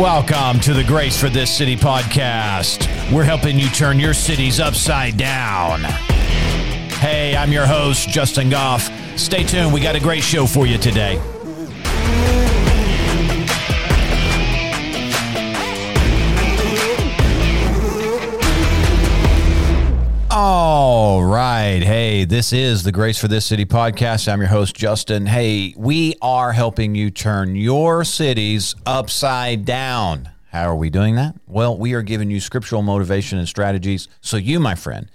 Welcome to the Grace for This City podcast. We're helping you turn your cities upside down. Hey, I'm your host, Justin Goff. Stay tuned. We got a great show for you today. Right. Hey, this is the Grace for This City podcast. I'm your host, Justin. Hey, we are helping you turn your cities upside down. How are we doing that? Well, we are giving you scriptural motivation and strategies so you, my friend,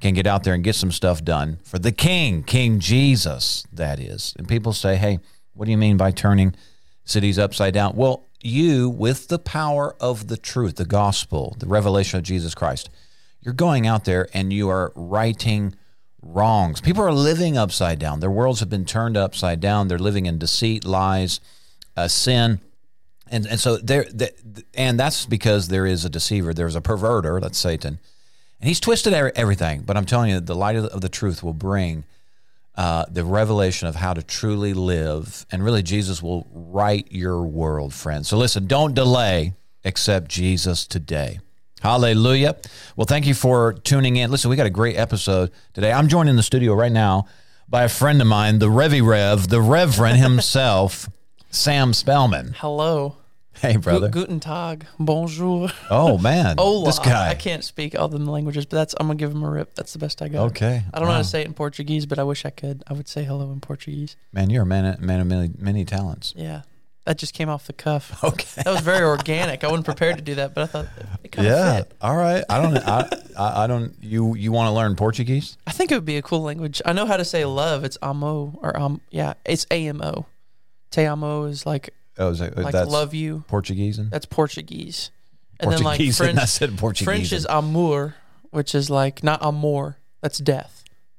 can get out there and get some stuff done for the King, King Jesus, that is. And people say, hey, what do you mean by turning cities upside down? Well, you, with the power of the truth, the gospel, the revelation of Jesus Christ, you're going out there and you are righting wrongs. People are living upside down. Their worlds have been turned upside down. They're living in deceit, lies, uh, sin. And, and so there, and that's because there is a deceiver. There's a perverter, that's Satan, and he's twisted everything. But I'm telling you, the light of the truth will bring uh, the revelation of how to truly live, and really, Jesus will right your world, friends. So listen, don't delay. Accept Jesus today. Hallelujah. Well, thank you for tuning in. Listen, we got a great episode today. I'm joined in the studio right now by a friend of mine, the Revy Rev, the Reverend himself, Sam Spellman. Hello. Hey, brother. guten Tag. Bonjour. Oh, man. Hola. This guy. I can't speak all the languages, but that's I'm going to give him a rip. That's the best I got. Okay. I don't wow. know how to say it in Portuguese, but I wish I could. I would say hello in Portuguese. Man, you're a man, man of many, many talents. Yeah. That just came off the cuff. Okay, that was very organic. I wasn't prepared to do that, but I thought it kind yeah. of fit. All right. I don't. I, I don't. You you want to learn Portuguese? I think it would be a cool language. I know how to say love. It's amo or um. Yeah, it's amo. Te amo is like oh, is like love you. Portuguese. And? That's Portuguese. And Portuguese then like French, I said Portuguese. French is amour, which is like not amour. That's death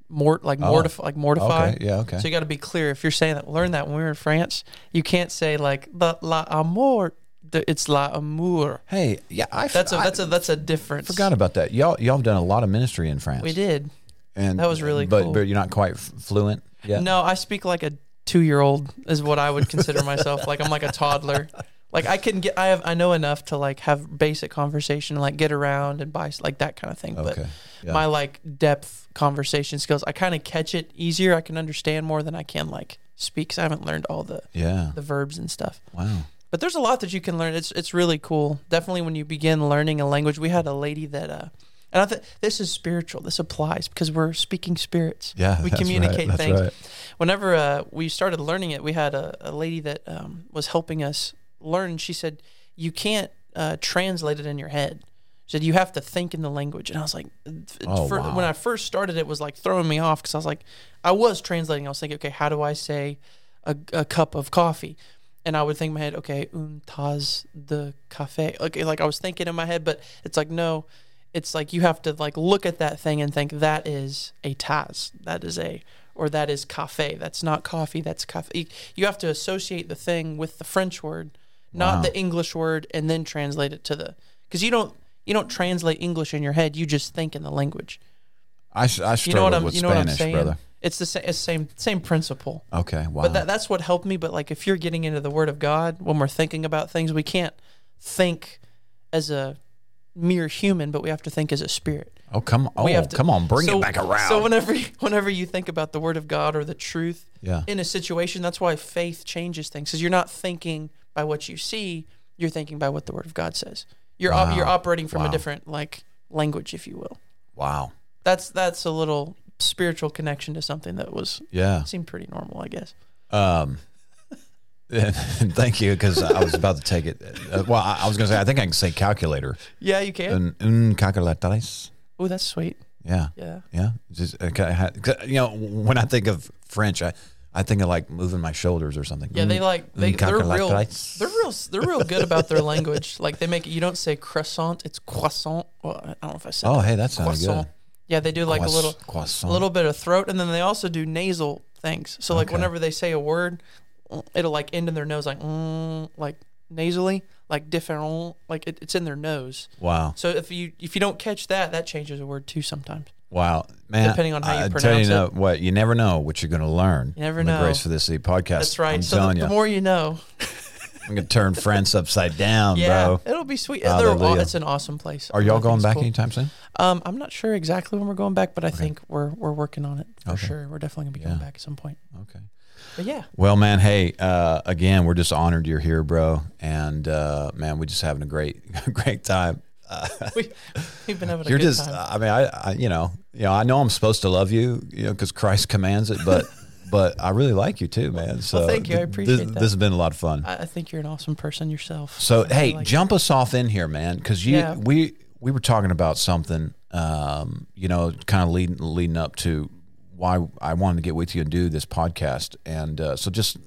mort like oh. mortify like mortify. Okay. Yeah. Okay. So you got to be clear. If you're saying that, learn that when we were in France. You can't say like the la amour. It's la amour. Hey, yeah, I. That's a that's a that's a difference. Forgot about that. Y'all y'all have done a lot of ministry in France. We did. And that was really but, cool. But you're not quite fluent yet. No, I speak like a two year old is what I would consider myself. like I'm like a toddler. Like I can get, I have, I know enough to like have basic conversation, and like get around and buy like that kind of thing. Okay. But yeah. my like depth conversation skills, I kind of catch it easier. I can understand more than I can like speak. Cause I haven't learned all the yeah the verbs and stuff. Wow. But there's a lot that you can learn. It's it's really cool. Definitely when you begin learning a language. We had a lady that uh, and I think this is spiritual. This applies because we're speaking spirits. Yeah, we communicate right, things. Right. Whenever uh, we started learning it, we had a, a lady that um, was helping us learn. She said you can't uh, translate it in your head. She said you have to think in the language. And I was like, oh, for, wow. when I first started, it was like throwing me off because I was like, I was translating. I was thinking, okay, how do I say a, a cup of coffee? And I would think in my head, okay, un tas de café. Okay, like I was thinking in my head, but it's like no, it's like you have to like look at that thing and think that is a tas, that is a, or that is cafe. That's not coffee. That's cafe. You have to associate the thing with the French word not Wow. the English word and then translate it to the because you don't you don't translate English in your head. You just think in the language. I, I You know what I'm with you know what I'm Spanish, saying? brother. It's the same it's same same principle. Okay. Wow. But that, that's what helped me. But like if you're getting into the Word of God when we're thinking about things, we can't think as a mere human, but we have to think as a spirit. oh come oh to- come on, bring so, it back around. So whenever you, whenever you think about the Word of God or the truth yeah. in a situation, that's why faith changes things because you're not thinking by what you see, you're thinking by what the Word of God says. You're op- you're operating from Wow. a different like language, if you will. Wow. That's that's a little spiritual connection to something that was Yeah. seemed pretty normal, I guess. Um. thank you, because I was about to take it. Uh, well, I, I was going to say I think I can say calculator. Yeah, you can. Un, un calculatriz. Oh, that's sweet. Yeah. Yeah. Yeah. Just uh, ca- you know, when I think of French, I, I think of like moving my shoulders or something. Yeah, they like they, they're real they're real they're real good about their language. Like they make it you don't say croissant, it's croissant. Well, I don't know if I said Oh, that. hey, that croissant. good. Yeah, they do like Croiss- a little croissant. a little bit of throat, and then they also do nasal things. So like Okay. whenever they say a word, it'll like end in their nose, like mm, like nasally, like different, like it, it's in their nose. Wow. So if you if you don't catch that, that changes a word too sometimes. Wow, man! Depending on how you I tell pronounce you it. know, what you never know what you're going to learn. You never know. The Grace for this City podcast. That's right. I'm so telling the, you. the more you know. I'm gonna turn France upside down, Yeah, bro. it'll be sweet. They're aw- Hallelujah. it's an awesome place. Are y'all going back cool. anytime soon? Um, I'm not sure exactly when we're going back, but I think we're we're working on it for Okay. sure. We're definitely gonna be going Yeah. back at some point. Okay. But yeah, Well, man, hey, uh, again, we're just honored you're here, bro, and uh, man, we're just having a great, great time. Uh, we we've been having a you're good just, time. I mean, I, I, you know, you know, I know I'm supposed to love you, you know, because Christ commands it, but, but I really like you too, man. So thank you. I appreciate this, that. This has been a lot of fun. I, I think you're an awesome person yourself. So I hey, like- jump us off in here, man, because you Yeah. we we were talking about something, um, you know, kind of leading leading up to why I wanted to get with you and do this podcast, and uh, so just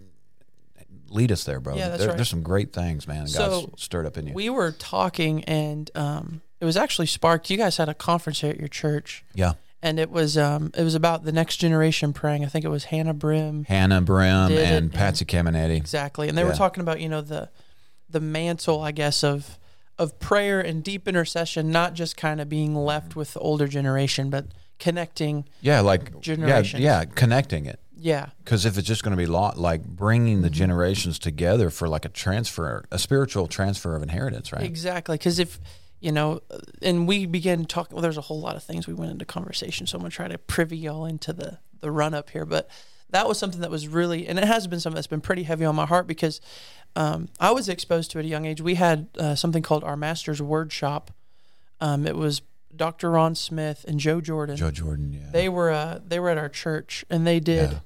lead us there, bro. Yeah, that's There- right. There's some great things, man. So, God's stirred up in you. we were talking, and um, it was actually sparked. You guys had a conference here at your church, yeah, and it was um, it was about the next generation praying. I think it was Hannah Brim Hannah Brim and Patsy Cameneti. exactly, and they were talking about you know the the mantle, I guess, of of prayer and deep intercession, not just kind of being left with the older generation, but connecting. Yeah, like yeah, yeah, connecting it. Yeah, Because if it's just going to be lot like bringing Mm-hmm. the generations together for like a transfer, a spiritual transfer of inheritance, right? Exactly, because if you know, and we began talking. Well, there's a whole lot of things we went into conversation, so I'm gonna try to privy y'all into the the run up here. But that was something that was really, and it has been something that's been pretty heavy on my heart because um, I was exposed to it at a young age. We had uh, something called our Master's Workshop. Um, it was Dr. Ron Smith and Joe Jordan. Joe Jordan, yeah. They were uh, they were at our church and they did Yeah.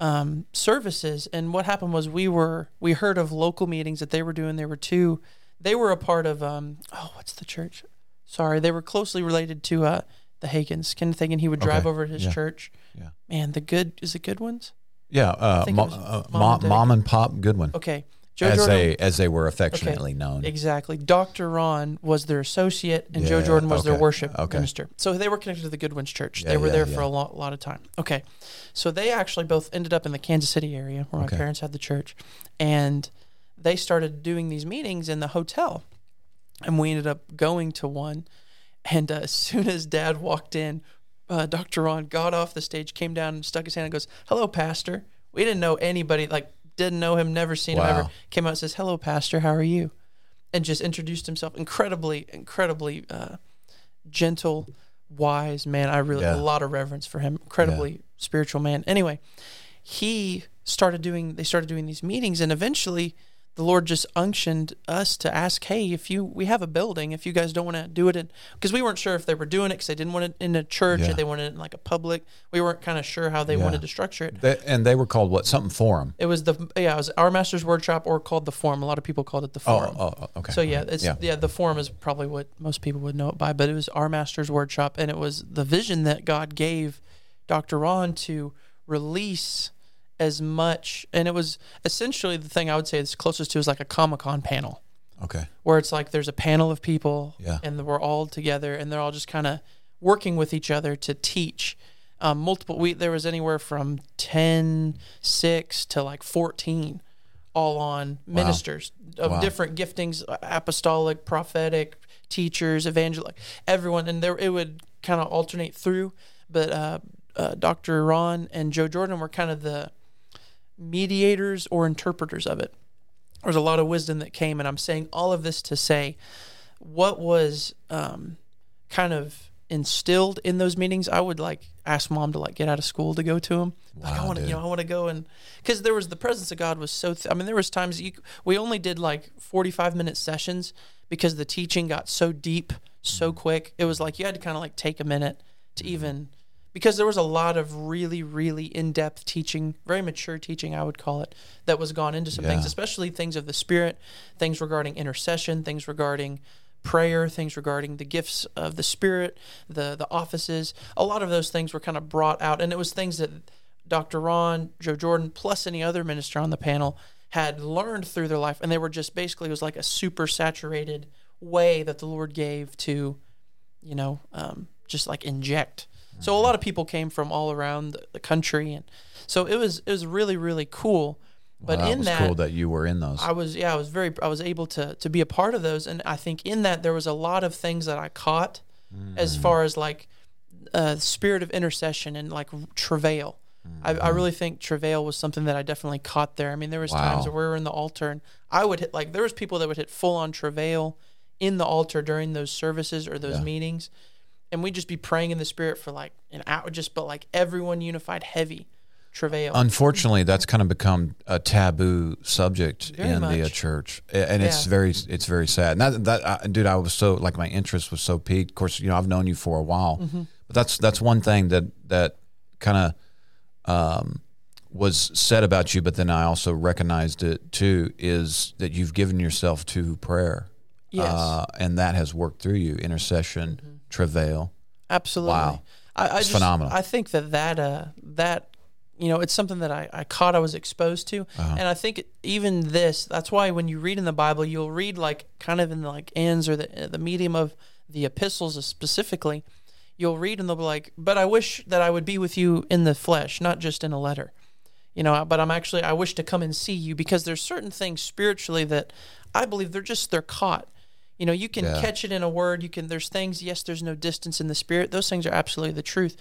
Um, services. And what happened was we were we heard of local meetings that they were doing. There were two. They were a part of um, oh what's the church? Sorry, they were closely related to uh, the Hagins. Kenneth Hagin. He would drive Okay. over to his Yeah. church. Yeah. Man, the good is it good ones? Yeah, uh, think it mo- uh, Mom mom, and mom and pop Goodwin, Okay, Joe as Jordan. they as they were affectionately known. Exactly. Dr. Ron was their associate, and Joe Jordan was their worship okay. minister. So they were connected to the Goodwins Church. Yeah, they were yeah, there for a lot, lot of time. Okay. So they actually both ended up in the Kansas City area where Okay. my parents had the church. And they started doing these meetings in the hotel. And we ended up going to one. And uh, as soon as dad walked in, uh, Dr. Ron got off the stage, came down and stuck his hand and goes, Hello, Pastor. We didn't know anybody, like, didn't know him, never seen him ever. Came out and says, Hello, Pastor. How are you? And just introduced himself. Incredibly, incredibly uh, gentle, wise man. I really, Yeah. a lot of reverence for him. Incredibly spiritual man. Anyway, he started doing, they started doing these meetings and eventually the Lord just unctioned us to ask, hey, if you we have a building, if you guys don't want to do it in, because we weren't sure if they were doing it because they didn't want it in a church, Yeah. or they wanted it in like a public. We weren't kind of sure how they Yeah. wanted to structure it. They, and they were called what? Something forum. It was the yeah, it was our master's workshop or called the forum. A lot of people called it the Oh, forum. oh, oh, okay. So yeah, it's yeah. yeah. the forum is probably what most people would know it by, but it was our master's workshop, and it was the vision that God gave Dr. Ron to release as much, and it was essentially the thing I would say is closest to is like a Comic Con panel, Okay. where it's like there's a panel of people, Yeah. and we're all together, and they're all just kind of working with each other to teach. Um, multiple we there was anywhere from 10 6 to like 14 all on ministers of Wow. different giftings apostolic prophetic teachers evangelic everyone and there it would kind of alternate through but uh, uh, dr ron and joe jordan were kind of the mediators or interpreters of it. There's a lot of wisdom that came and i'm saying all of this to say what was um, kind of instilled in those meetings i would like ask mom to like get out of school to go to them like i Wow, want to you know i want to go and because there was the presence of god was so th- i mean there was times you we only did like 45 minute sessions because the teaching got so deep so Mm-hmm. quick. It was like you had to kind of like take a minute to even because there was a lot of really really in-depth teaching very mature teaching i would call it that was gone into some things especially things of the spirit things regarding intercession things regarding prayer things regarding the gifts of the spirit the the offices a lot of those things were kind of brought out and it was things that dr ron joe jordan plus any other minister on the panel had learned through their life and they were just basically it was like a super saturated way that the lord gave to you know, um, just like inject. So a lot of people came from all around the, country, and so it was it was really really cool. But it in that, cool that you were in those. I was yeah, I was very I was able to to be a part of those, and I think in that there was a lot of things that I caught as far as like uh, spirit of intercession and like travail. I, I really think travail was something that I definitely caught there. I mean, there was Wow. times where we were in the altar and I would hit like there was people that would hit full on travail in the altar during those services or those Yeah. meetings, and we'd just be praying in the spirit for like an hour, just but like everyone unified, heavy travail. Unfortunately, that's kind of become a taboo subject Very in the uh, church, and it's Yeah. very it's very sad. And that, that uh, dude, I was so like my interest was so peaked. Of course, you know I've known you for a while, Mm-hmm. but that's that's one thing that that kind of um, was said about you. But then I also recognized it too is that you've given yourself to prayer, yes, uh, and that has worked through you intercession, travail. absolutely. wow. I, I It's just, phenomenal. I think that that uh that you know it's something that I, I caught I was exposed to Uh-huh. and I think even this that's why when you read in the Bible you'll read like kind of in the like ends or the the medium of the epistles specifically you'll read and they'll be like but I wish that I would be with you in the flesh not just in a letter you know but I'm actually I wish to come and see you because there's certain things spiritually that I believe they're just they're caught you know you can Yeah. catch it in a word you can there's things yes there's no distance in the spirit those things are absolutely the truth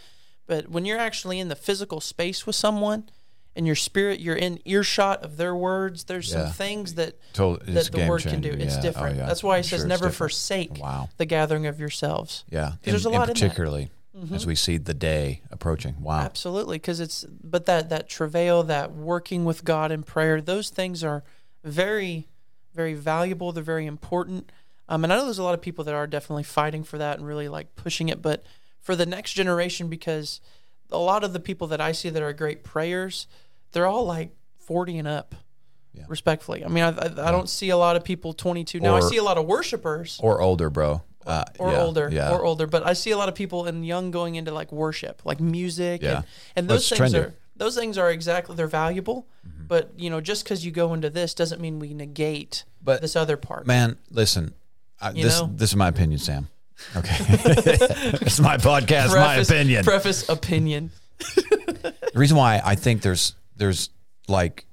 but when you're actually in the physical space with someone and your spirit you're in earshot of their words there's Yeah. some things that Totally, that the word can do it's different that's why he says Oh, Sure, never forsake Wow. the gathering of yourselves Yeah, there's a lot in that. Mm-hmm. particularly as we see the day approaching. Wow. Absolutely, because it's but that that travail, that working with God in prayer, those things are very, very valuable. They're very important. Um, and I know there's a lot of people that are definitely fighting for that and really like pushing it. But for the next generation, because a lot of the people that I see that are great prayers, they're all like 40 and up. Yeah. Respectfully, I mean, I, I, I don't see a lot of people 22. Now I see a lot of worshipers Or older, bro. Uh, or yeah, older Yeah. or older but i see a lot of people in young going into like worship like music Yeah. and, and those it's things trendy. Mm-hmm. are those things are exactly they're valuable but you know just because you go into this doesn't mean we negate But- this other part Man, listen. I, You this know? this is my opinion, Sam. Okay, it's my podcast, my opinion. preface opinion the reason why I think there's there's like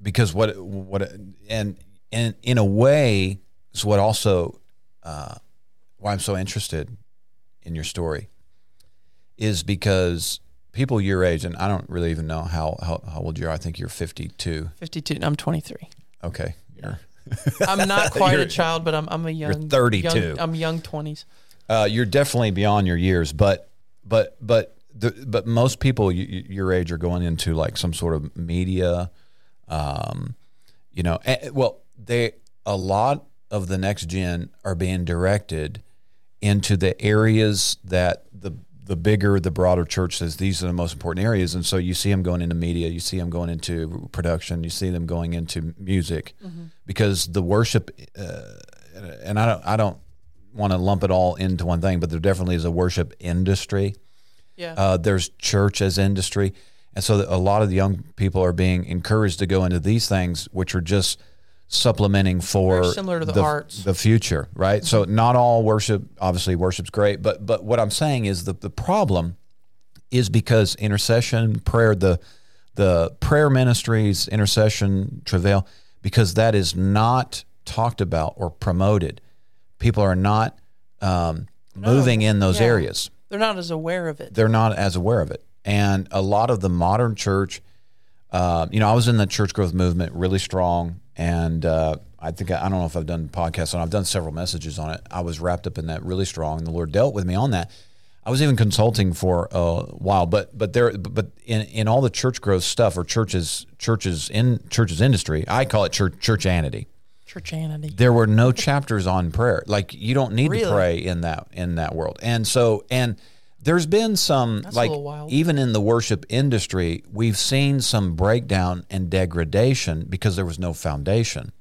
because what what and and in a way is what also uh, why I'm so interested in your story is because people your age and I don't really even know how how, how old you are. I think you're 52. 52 i'm 23 Okay, you're i'm not quite a child but i'm, I'm a young 32. young- i'm young 20s uh, you're definitely beyond your years, but but but the, but most people y- y- your age are going into like some sort of media, um, you know. eh, well, they a lot of the next gen are being directed into the areas that the the bigger the broader church says these are the most important areas. And so you see them going into media you see them going into production you see them going into music because the worship uh, and I don't I don't want to lump it all into one thing but there definitely is a worship industry. Yeah. Uh, there's church as industry, and so a lot of the young people are being encouraged to go into these things, which are just supplementing for Very similar to the arts. the future, right? So not all worship, obviously, worship's great, but but what I'm saying is that the problem is because intercession, prayer, the the prayer ministries, intercession, travail, because that is not talked about or promoted. People are not um, moving in those Yeah. areas they're not as aware of it they're not as aware of it. And a lot of the modern church, uh, you know, I was in the church growth movement really strong. And uh, I think, I don't know if I've done podcasts on. I've done several messages on it. I was wrapped up in that really strong. And the Lord dealt with me on that. I was even consulting for a while, but but there but in, in all the church growth stuff or churches churches in churches industry, I call it church churchanity churchanity there were no chapters on prayer. Like you don't need Really? to pray in that in that world. And so and there's been some That's like even in the worship industry, we've seen some breakdown and degradation because there was no foundation.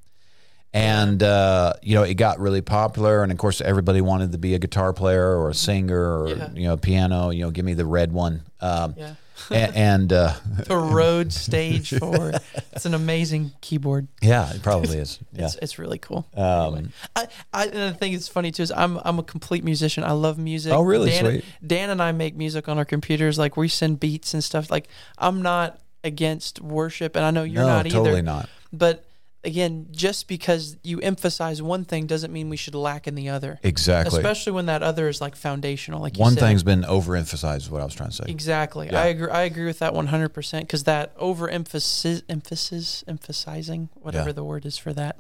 And uh, you know, it got really popular, and of course, everybody wanted to be a guitar player or a singer or Yeah. you know, piano. You know, give me the red one. Um, yeah and uh, the road stage for it's an amazing keyboard yeah, it probably is. Yeah. It's, it's really cool. Um, Anyway, I, I and the thing that's funny too is I'm I'm a complete musician. I love music. Oh, really? Dan, Sweet. Dan and I make music on our computers. Like we send beats and stuff. Like I'm not against worship, and I know you're no, not totally either. not. But again, just because you emphasize one thing doesn't mean we should lack in the other. Exactly. Especially when that other is like foundational. Like you One thing's been overemphasized. Is what I was trying to say. Exactly. Yeah. I agree. I agree with that one hundred percent because that overemphasis, emphasis, emphasizing, whatever Yeah. the word is for that,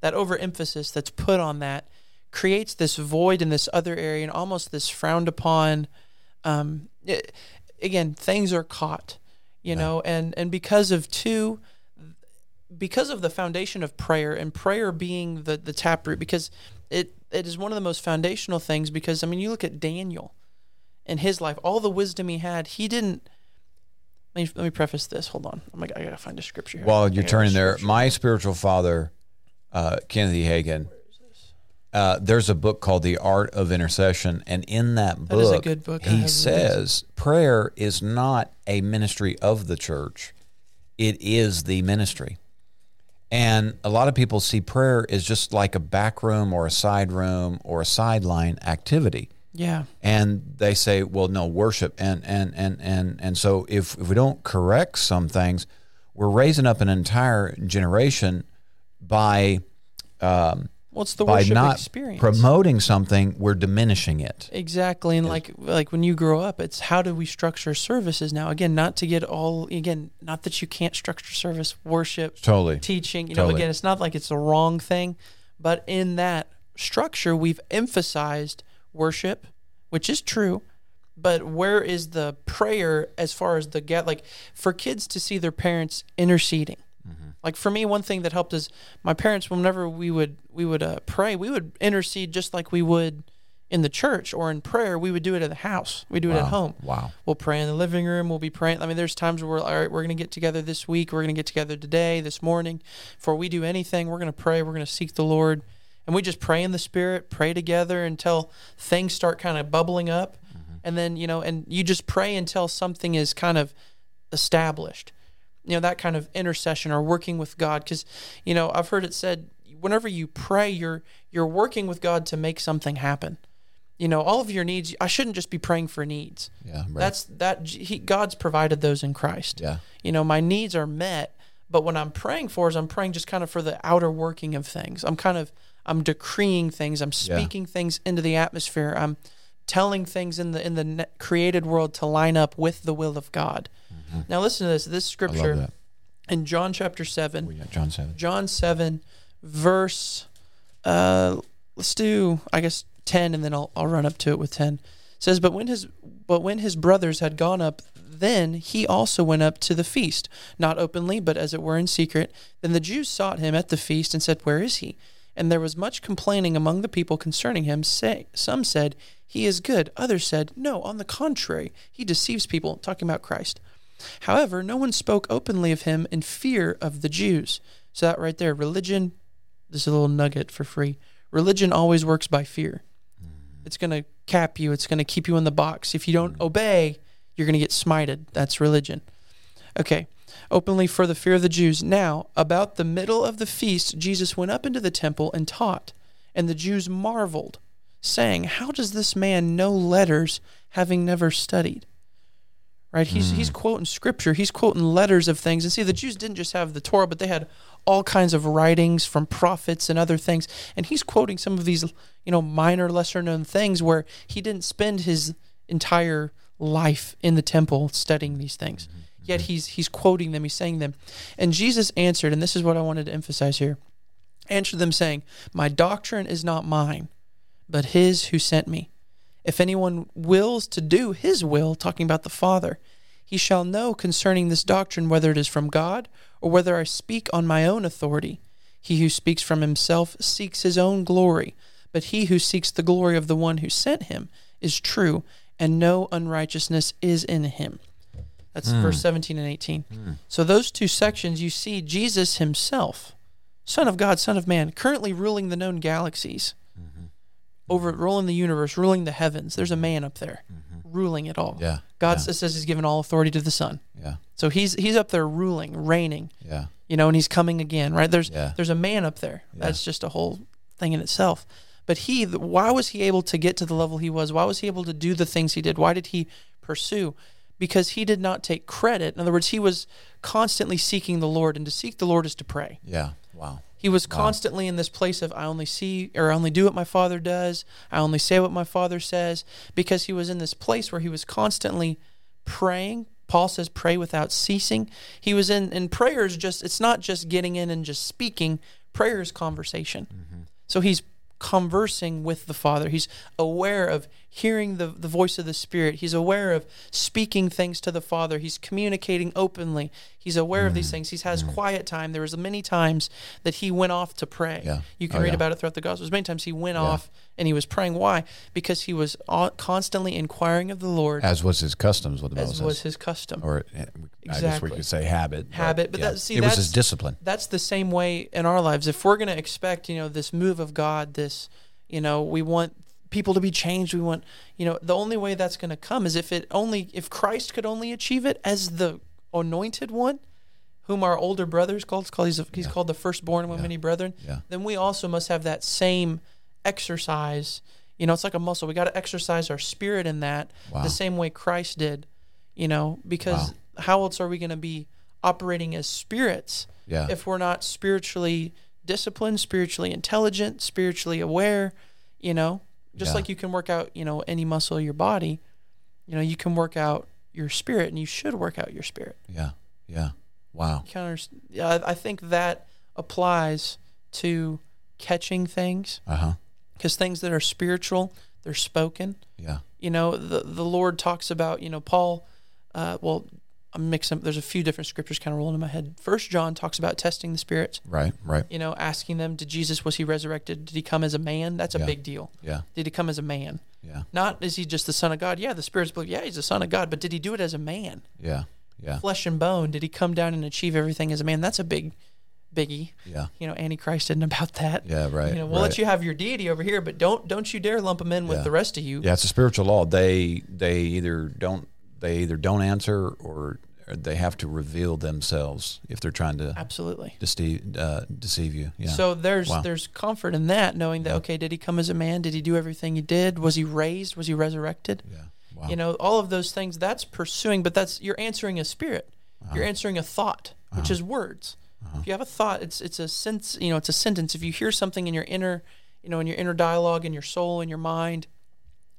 that overemphasis that's put on that creates this void in this other area and almost this frowned upon. Um, it- again, things are caught, you know, and and because of two, because of the foundation of prayer and prayer being the the taproot, because it it is one of the most foundational things. Because I mean, you look at Daniel in his life, all the wisdom he had, he didn't. Let me, let me preface this. Hold on. I'm like, I gotta find a scripture here. While you're turning there, my spiritual father, uh, Kennedy Hagin. Uh, there's a book called The Art of Intercession, and in that book, That is a good book. He read says prayer is not a ministry of the church; it is the ministry. And a lot of people see prayer as just like a back room or a side room or a sideline activity. yeah, and they say, "Well, no, worship." And and and and and so if if we don't correct some things, we're raising up an entire generation by um, what's the by worship not experience? promoting something. We're diminishing it. Exactly, and like like when you grow up, it's how do we structure services now? Again, not to get all again, not that you can't structure service, worship, Totally. teaching. You know, again, it's not like it's the wrong thing, but in that structure, we've emphasized worship, which is true. But where is the prayer as far as the get like for kids to see their parents interceding? Like for me, one thing that helped is my parents. Whenever we would we would uh, pray, we would intercede just like we would in the church or in prayer. We would do it at the house. We do it at home. Wow. We'll pray in the living room. We'll be praying. I mean, there's times where we're all right. We're going to get together this week. We're going to get together today, this morning. Before we do anything, we're going to pray. We're going to seek the Lord, and we just pray in the Spirit, pray together until things start kind of bubbling up, and then you know, and you just pray until something is kind of established. You know, that kind of intercession or working with God, because you know, I've heard it said, whenever you pray, you're you're working with God to make something happen. You know, all of your needs. I shouldn't just be praying for needs. Yeah. Right. That's that he, God's provided those in Christ. yeah. You know, my needs are met, but what I'm praying for is I'm praying just kind of for the outer working of things. I'm kind of I'm decreeing things. I'm Yeah. speaking things into the atmosphere. I'm telling things in the in the created world to line up with the will of God. Now listen to this. This scripture in John chapter 7. We got John seven. John 7 verse uh let's do I guess 10 and then I'll I'll run up to it with 10. It says but when his but when his brothers had gone up then he also went up to the feast not openly but as it were in secret then the Jews sought him at the feast and said where is he and there was much complaining among the people concerning him say some said he is good others said no on the contrary he deceives people talking about Christ However, no one spoke openly of him in fear of the Jews. So that right there, religion, this is a little nugget for free. Religion always works by fear. Mm. It's going to cap you, it's going to keep you in the box. If you don't mm. obey, you're going to get smited. That's religion. Okay. Openly for the fear of the Jews. Now, about the middle of the feast, Jesus went up into the temple and taught, and the Jews marveled, saying, How does this man know letters, having never studied? Right? He's he's mm. quoting scripture. He's quoting letters of things. And see, the Jews didn't just have the Torah, but they had all kinds of writings from prophets and other things. And he's quoting some of these, you know, minor, lesser known things where he didn't spend his entire life in the temple studying these things. Mm-hmm. Yet mm-hmm. he's he's quoting them. He's saying them. And Jesus answered, and this is what I wanted to emphasize here. Answered them saying, "My doctrine is not mine, but his who sent me." If anyone wills to do his will, talking about the Father, he shall know concerning this doctrine whether it is from God or whether I speak on my own authority. He who speaks from himself seeks his own glory, but he who seeks the glory of the one who sent him is true, and no unrighteousness is in him. That's hmm. verse 17 and 18. Hmm. So, those two sections, you see Jesus himself, Son of God, Son of Man, currently ruling the known galaxies over ruling the universe, ruling the heavens. There's a man up there mm-hmm. ruling it all. Yeah. God yeah. says he's given all authority to the Son. Yeah. So he's he's up there ruling, reigning, Yeah. you know, and he's coming again, right? There's Yeah. there's a man up there. That's just a whole thing in itself. But he why was he able to get to the level he was? Why was he able to do the things he did? Why did he pursue? Because he did not take credit. In other words, he was constantly seeking the Lord, and to seek the Lord is to pray. Yeah. Wow. He was constantly in this place of I only see or I only do what my father does. I only say what my father says because he was in this place where he was constantly praying. Paul says pray without ceasing. He was in in prayers just it's not just getting in and just speaking. Prayer is conversation. Mm-hmm. So he's conversing with the Father. He's aware of hearing the, the voice of the Spirit. He's aware of speaking things to the Father. He's communicating openly. He's aware of these Mm-hmm. things. He has quiet time. There was many times that he went off to pray. Yeah. You can Oh, read yeah. about it throughout the Gospels. Many times he went off and he was praying. Why? Because he was constantly inquiring of the Lord, As was his customs, what the Bible as says. was his custom. or eh, I guess we could say habit. Habit, but that- see, it was his discipline. that's the same way in our lives. If we're going to expect, you know, this move of God, this, you know, we want people to be changed. We want, you know, the only way that's going to come is if it only, if Christ could only achieve it as the anointed one, whom our older brothers called, called he's, he's called the firstborn among many brethren. Yeah. Then we also must have that same exercise. You know, it's like a muscle. We got to exercise our spirit in that Wow. the same way Christ did. You know, because how else are we going to be operating as spirits? Yeah. if we're not spiritually disciplined, spiritually intelligent, spiritually aware, you know, just Yeah. like you can work out, you know, any muscle of your body, you know, you can work out your spirit and you should work out your spirit. yeah. Yeah. Wow. Of, yeah, I- I think that applies to catching things Uh huh. because things that are spiritual, they're spoken. Yeah. You know, the the Lord talks about, you know, Paul, uh, well, I'm mixing. There's a few different scriptures kind of rolling in my head. First John talks about testing the spirits. Right. Right. you know, asking them, did Jesus, was he resurrected? Did he come as a man? That's a Yeah. big deal. Yeah. Did he come as a man? Yeah. Not, is he just the son of God? Yeah, the Spirit's believe, yeah, he's the son of God, but did he do it as a man? Yeah. Yeah. Flesh and bone. Did he come down and achieve everything as a man? That's a big, biggie. Yeah. You know, Antichrist isn't about that. Yeah. Right. You know, we'll right. let you have your deity over here, but don't don't you dare lump him in with the rest of you. Yeah, it's a spiritual law. They they either don't they either don't answer or, they have to reveal themselves if they're trying to Absolutely. deceive uh, deceive you. Yeah. So there's Wow. there's comfort in that, knowing that Yeah. okay, did he come as a man? Did he do everything he did? Was he raised? Was he resurrected? yeah. Wow. You know, all of those things that's pursuing, but that's you're answering a spirit. Uh-huh. You're answering a thought, which is words. If you have a thought, it's it's a sense, you know, it's a sentence. If you hear something in your inner, you know, in your inner dialogue, in your soul, in your mind,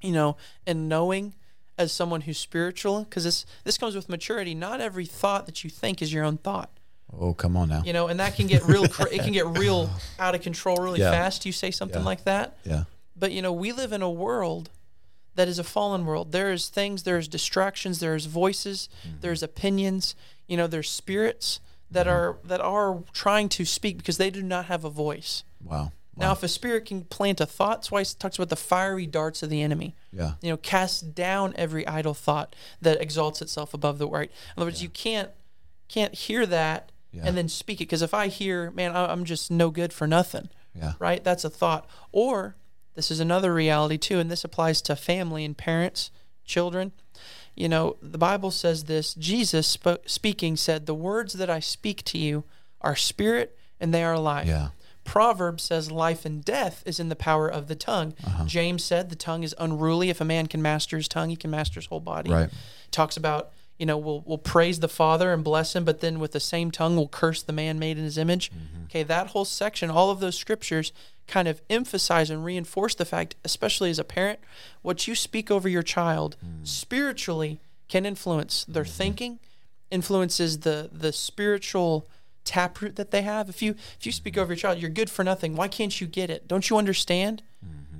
you know, and knowing as someone who's spiritual, because this this comes with maturity. Not every thought that you think is your own thought, oh, come on now. you know, and that can get real. it can get real out of control really Yeah. fast. You say something Yeah. like that, Yeah. but you know, we live in a world that is a fallen world. There is things, there's distractions, there's voices, Mm-hmm. there's opinions, you know, there's spirits that are that are trying to speak because they do not have a voice. Wow. Now, if a spirit can plant a thought, that's why it talks about the fiery darts of the enemy. Yeah. You know, cast down every idle thought that exalts itself above the right. In other words, you can't can't hear that Yeah. and then speak it. Because if I hear, man, I- I'm just no good for nothing Yeah. right? That's a thought. Or this is another reality too, and this applies to family and parents, children. You know, the Bible says this Jesus spoke, speaking said, The words that I speak to you are spirit and they are life. Yeah. Proverbs says life and death is in the power of the tongue. Uh-huh. James said the tongue is unruly. If a man can master his tongue, he can master his whole body. Right. Talks about, you know, we'll, we'll praise the Father and bless him, but then with the same tongue, we'll curse the man made in his image. Mm-hmm. Okay, that whole section, all of those scriptures kind of emphasize and reinforce the fact, especially as a parent, what you speak over your child Mm. spiritually can influence their Mm-hmm. thinking, influences the the spiritual taproot that they have. If you if you speak over your child, you're good for nothing. Why can't you get it? Don't you understand?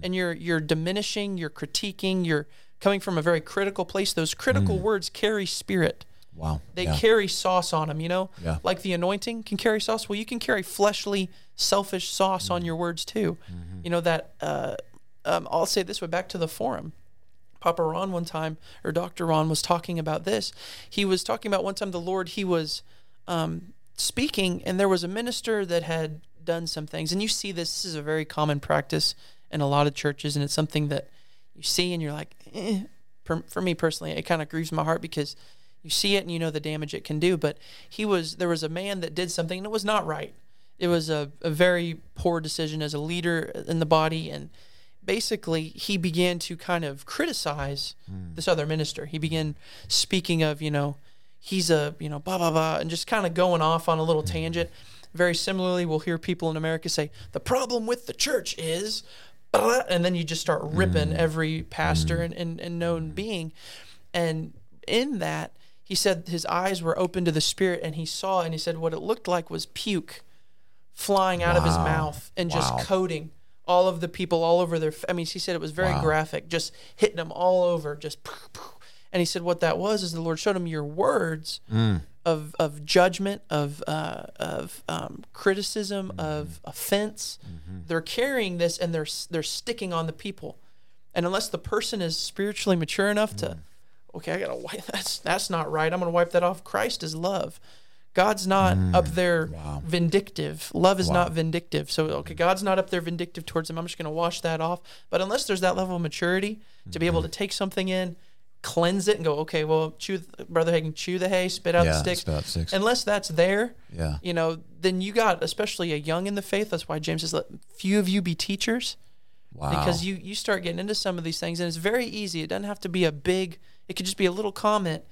And you're you're diminishing, you're critiquing, you're coming from a very critical place. Those critical words carry spirit. Wow. They yeah. carry sauce on them, you know? Yeah. Like the anointing can carry sauce. Well, you can carry fleshly, selfish sauce Mm-hmm. on your words too. You know, that, uh, um, I'll say it this way back to the forum. Papa Ron one time, or Dr. Ron was talking about this. He was talking about one time the Lord, he was um, speaking, and there was a minister that had done some things. And you see this, this is a very common practice in a lot of churches, and it's something that you see and you're like, eh. for, for me personally, it kind of grieves my heart because you see it and you know the damage it can do. But he was, there was a man that did something and it was not right. It was a, a very poor decision as a leader in the body. And basically, he began to kind of criticize this other minister. He began speaking of, you know, he's a, you know, blah, blah, blah, and just kind of going off on a little tangent. Very similarly, we'll hear people in America say, the problem with the church is, blah," and then you just start ripping Mm. every pastor and, and, and known being. And in that, he said his eyes were open to the spirit and he saw, and he said what it looked like was puke flying out of his mouth and just coating all of the people all over their. f- I mean, he said it was very Wow. graphic, just hitting them all over, just. And he said what that was is the Lord showed him your words Mm. of of judgment, of uh, of um, criticism, Mm-hmm. of offense. They're carrying this and they're they're sticking on the people, and unless the person is spiritually mature enough Mm. to, okay, I gotta wipe that's that's not right. I'm gonna wipe that off. Christ is love. God's not up there vindictive. Love is not vindictive. So okay, God's not up there vindictive towards him. I'm just gonna wash that off. But unless there's that level of maturity to be able Mm-hmm. to take something in, cleanse it, and go, okay, well, chew, brother Hagin, chew the hay, spit out Yeah, the sticks. spit out sticks. Unless that's there, Yeah. you know, then you got especially a young in the faith. That's why James says, let few of you be teachers Wow. because you you start getting into some of these things and it's very easy it doesn't have to be a big it could just be a little comment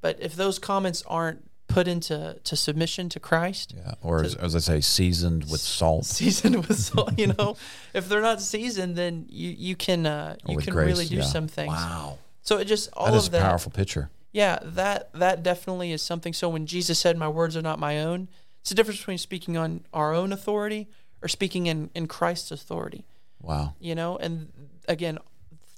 but if those comments aren't put into to submission to christ yeah. Or as, as I say, seasoned with salt. seasoned with salt you know if they're not seasoned then you you can uh you can grace, really do yeah. some things Wow. So it just all That is of a that powerful picture. yeah that that definitely is something. So when jesus said my words are not my own it's the difference between speaking on our own authority or speaking in in christ's authority. Wow. you know and again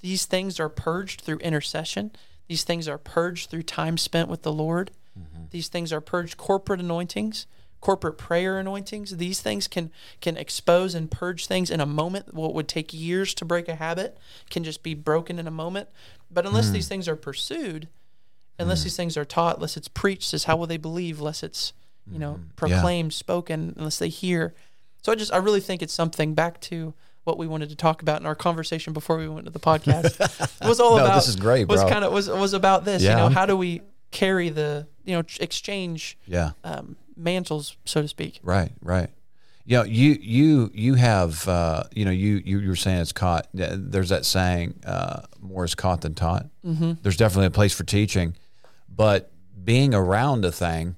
these things are purged through intercession. These things are purged through time spent with the lord. Mm-hmm. These things are purged corporate anointings corporate prayer anointings these things can can expose and purge things in a moment. What would take years to break a habit can just be broken in a moment. But unless these mm. things are pursued mm. unless these things are taught unless it's preached says how will they believe unless it's you know mm-hmm. proclaimed spoken unless they hear. So I just I really think it's something back to what we wanted to talk about in our conversation before we went to the podcast. it was all No, about this is great, Was kind of was was about this. Yeah, You know, how do we carry the you know exchange Yeah. um, mantles, so to speak? Right, right. You know, you you you have uh, you know you you you were saying it's caught. There's that saying, uh, "More is caught than taught." Mm-hmm. There's definitely a place for teaching, but being around a thing.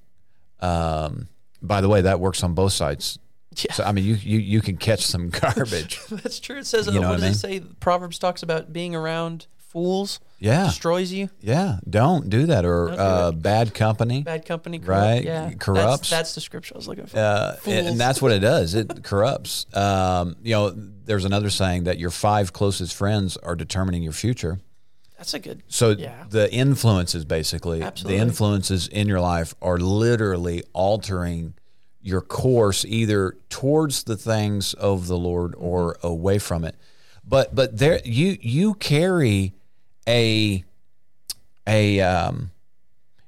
Um, by the way, that works on both sides. Yeah. So I mean, you you you can catch some garbage. That's true. It says You know what what does I it say? Proverbs talks about being around fools Yeah, destroys you. yeah. Don't do that, or do uh, bad company. Bad company, corrupt. Right, Yeah, corrupts. That's, that's the scripture I was looking for. Uh, and, Fools. and that's what it does. It corrupts. Um, you know, there's another saying that your five closest friends are determining your future. that's a good. So Yeah. the influences, basically, Absolutely. the influences in your life are literally altering your course either towards the things of the Lord or away from it. But but there you you carry a a um,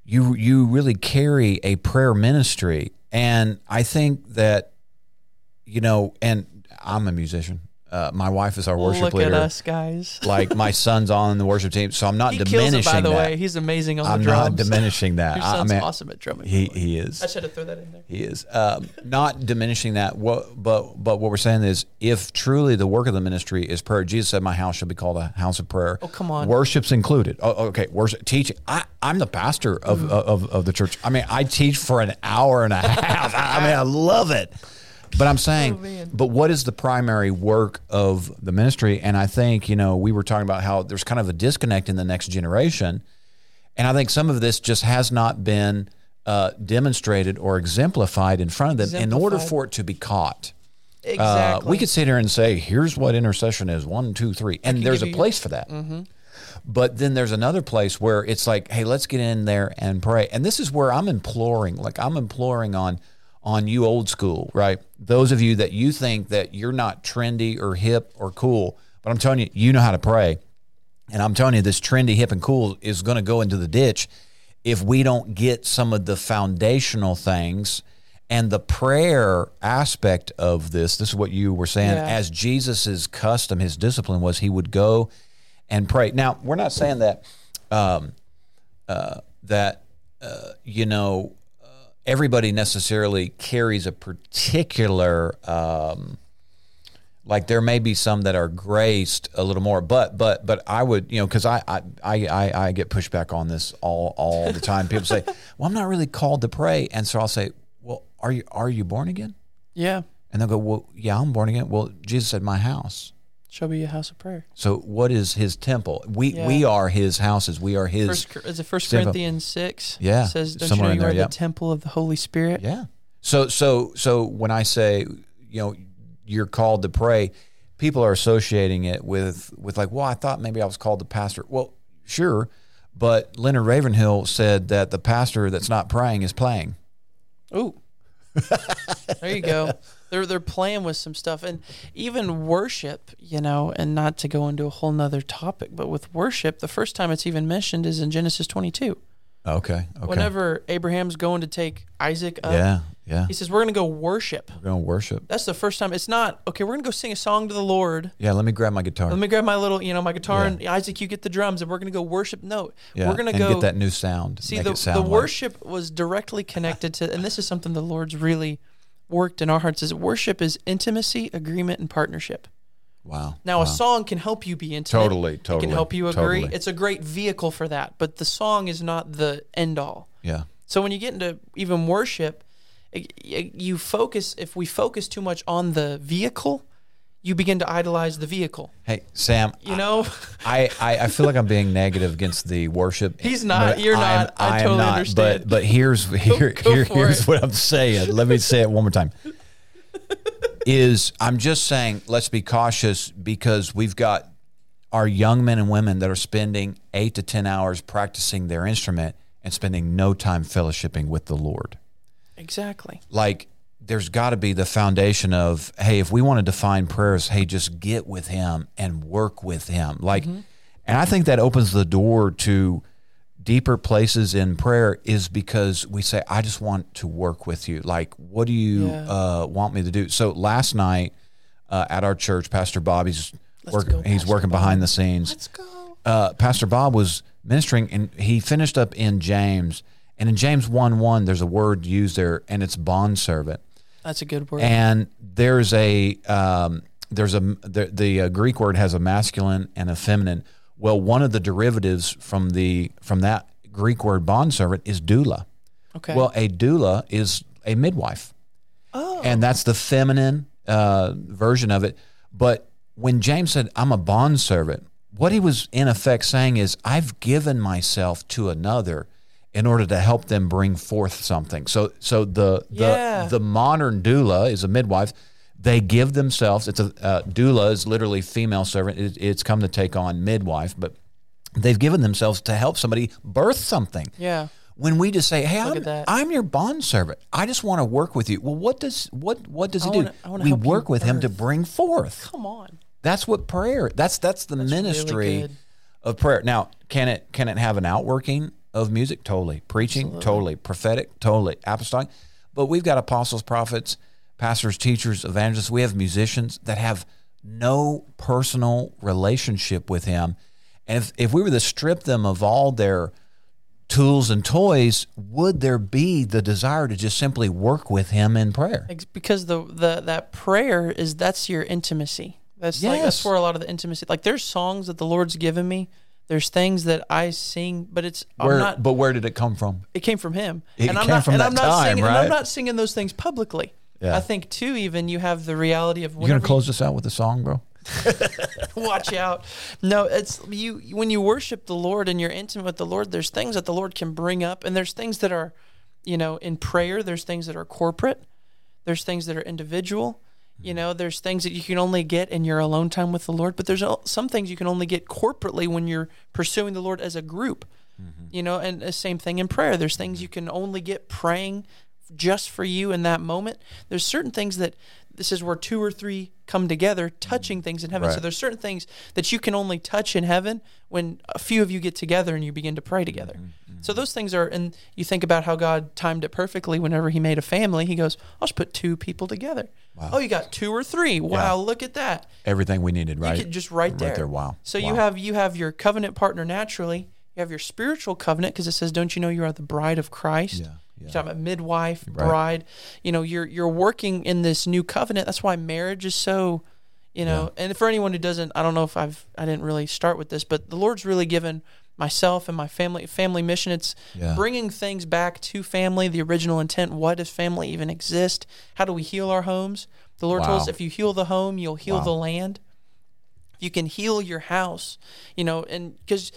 you you really carry a prayer ministry, and I think that you know, and I'm a musician. Uh, my wife is our worship Look leader at us, guys. like my son's on the worship team, so I'm not He kills diminishing it, by the that. way. He's amazing on I'm the drums. I'm not diminishing that. Your I- I son's mean, awesome at drumming. He by the way. he is. I should have thrown that in there. He is. Um, not diminishing that. What, but but what we're saying is, if truly the work of the ministry is prayer, Jesus said, "My house shall be called a house of prayer." Oh, come on. Worship's included. Oh, okay. Worship, teaching. I, I'm the pastor of, Mm. of of the church. I mean, I teach for an hour and a half. I, I mean, I love it. But I'm saying, Oh, but what is the primary work of the ministry? And I think you know we were talking about how there's kind of a disconnect in the next generation. And I think some of this just has not been uh, demonstrated or exemplified in front of them in order for it to be caught. Uh, Exactly. we could sit here and say, here's what intercession is one, two, three. And there's a place for that. But then there's another place where it's like, hey, let's get in there and pray. And this is where I'm imploring, like I'm imploring on on you old school, right? Those of you that you think that you're not trendy or hip or cool, but I'm telling you, you know how to pray. And I'm telling you, this trendy, hip, and cool is going to go into the ditch if we don't get some of the foundational things and the prayer aspect of this. This is what you were saying. Yeah. As Jesus's custom, his discipline was he would go and pray. Now, we're not saying that um, uh, that uh, you know everybody necessarily carries a particular. Um, like there may be some that are graced a little more, but but but I would you know because I, I I I I get pushback on this all all the time. People say, "Well, I'm not really called to pray," and so I'll say, "Well, are you are you born again?" Yeah. And they'll go, well, yeah, I'm born again. Well, Jesus said, my house. Shall be a house of prayer. So what is his temple? We Yeah. we are his houses. We are his. First, is it First temple. Corinthians six? Yeah, It says, "Don't you know you there, are the temple of the Holy Spirit?" yeah. So so so when I say you know you're called to pray, people are associating it with with like, well, I thought maybe I was called to pastor. Well, sure, but Leonard Ravenhill said that the pastor that's not praying is playing. Ooh. there you go. They're they're playing with some stuff, and even worship, you know, and not to go into a whole nother topic, but with worship, the first time it's even mentioned is in Genesis twenty two. Okay. Okay. Whenever Abraham's going to take Isaac up, yeah. Yeah. he says, "We're going to go worship." We're gonna worship. That's the first time. It's not okay. We're going to go sing a song to the Lord. Yeah. Let me grab my guitar. Let me grab my little, you know, my guitar, Yeah. and Isaac, you get the drums, and we're going to go worship. No, yeah. we're going to and go get that new sound. See, the, sound the like- worship was directly connected to, and this is something the Lord's really worked in our hearts. Is worship is intimacy, agreement, and partnership. Wow. Now, wow. a song can help you be intimate. Totally, It totally, can help you agree. totally. It's a great vehicle for that, but the song is not the end all. Yeah. So when you get into even worship, it- it- you focus. If we focus too much on the vehicle, you begin to idolize the vehicle. Hey, Sam. You know, I, I, I feel like I'm being negative against the worship. He's not. You're I'm- not. I am totally not, understand. But but here's here, go here here's it. what I'm saying. Let me say it one more time. Is I'm just saying let's be cautious because we've got our young men and women that are spending eight to ten hours practicing their instrument and spending no time fellowshipping with the Lord exactly. like there's got to be the foundation of hey if we want to define prayers hey just get with him and work with him like Mm-hmm. and i think that opens the door to deeper places in prayer is because we say i just want to work with you like what do you Yeah. uh, want me to do so last night uh, at our church pastor bobby's Let's work, go, he's Pastor working behind the scenes Let's go. uh, Pastor Bob was ministering, and he finished up in James. And in James one one, there's a word used there, and it's bond servant. That's a good word. And there's a um, there's a the, the uh, Greek word has a masculine and a feminine. Well, one of the derivatives from the from that Greek word bond servant is doula. okay. Well, a doula is a midwife oh, and that's the feminine uh, version of it. But when James said, "I'm a bond servant," what he was in effect saying is, "I've given myself to another in order to help them bring forth something." So, so the the Yeah. the modern doula is a midwife. They give themselves. It's a uh, doula is literally female servant. It, it's come to take on midwife, but they've given themselves to help somebody birth something yeah. when we just say, "Hey, I'm. I'm your bond servant. I just want to work with you." Well, what does what what does he do? wanna- I we work with him to bring forth. Come on. That's what prayer. That's that's the really ministry good. of prayer. Now, can it can it have an outworking of music? Totally. Preaching, totally. Prophetic, totally. Apostolic. But we've got apostles, prophets, pastors, teachers, evangelists. We have musicians that have no personal relationship with him. And if, if we were to strip them of all their tools and toys, would there be the desire to just simply work with him in prayer? Because the, the that prayer is that's your intimacy. That's like that's where a lot of the intimacy. Like there's songs that the Lord's given me. There's things that I sing, but it's Where, I'm not. but where did it come from? It came from Him, It and I'm came not. from and that I'm not time, singing. And right? I'm not singing those things publicly. Yeah. I think too. Even you have the reality of You're gonna close this out with a song, bro? watch out. No, it's you when you worship the Lord and you're intimate with the Lord, there's things that the Lord can bring up and there's things that are, you know, in prayer, there's things that are corporate. There's things that are individual. You know, there's things that you can only get in your alone time with the Lord, but there's some things you can only get corporately when you're pursuing the Lord as a group. Mm-hmm. You know, and the same thing in prayer. There's things mm-hmm. you can only get praying just for you in that moment. There's certain things that this is where two or three come together, touching mm. things in heaven. So there's certain things that you can only touch in heaven when a few of you get together and you begin to pray mm-hmm, together. Mm-hmm. So those things are, and you think about how God timed it perfectly. Whenever He made a family, He goes, "I'll just put two people together." Oh, you got two or three. Wow, look at that. Everything we needed, right? Just right there. Right there. Wow. So you have you have your covenant partner naturally. You have your spiritual covenant because it says, "Don't you know you are the bride of Christ?" Yeah, You're yeah. talking about midwife, Right. bride. You know, you're you're working in this new covenant. That's why marriage is so. You know, and for anyone who doesn't, I don't know if I've I didn't really start with this, but the Lord's really given myself and my family family mission. It's Yeah. bringing things back to family, the original intent. What does family even exist? How do we heal our homes? The Lord told us if you heal the home, you'll heal Wow. the land. You can heal your house, you know, and because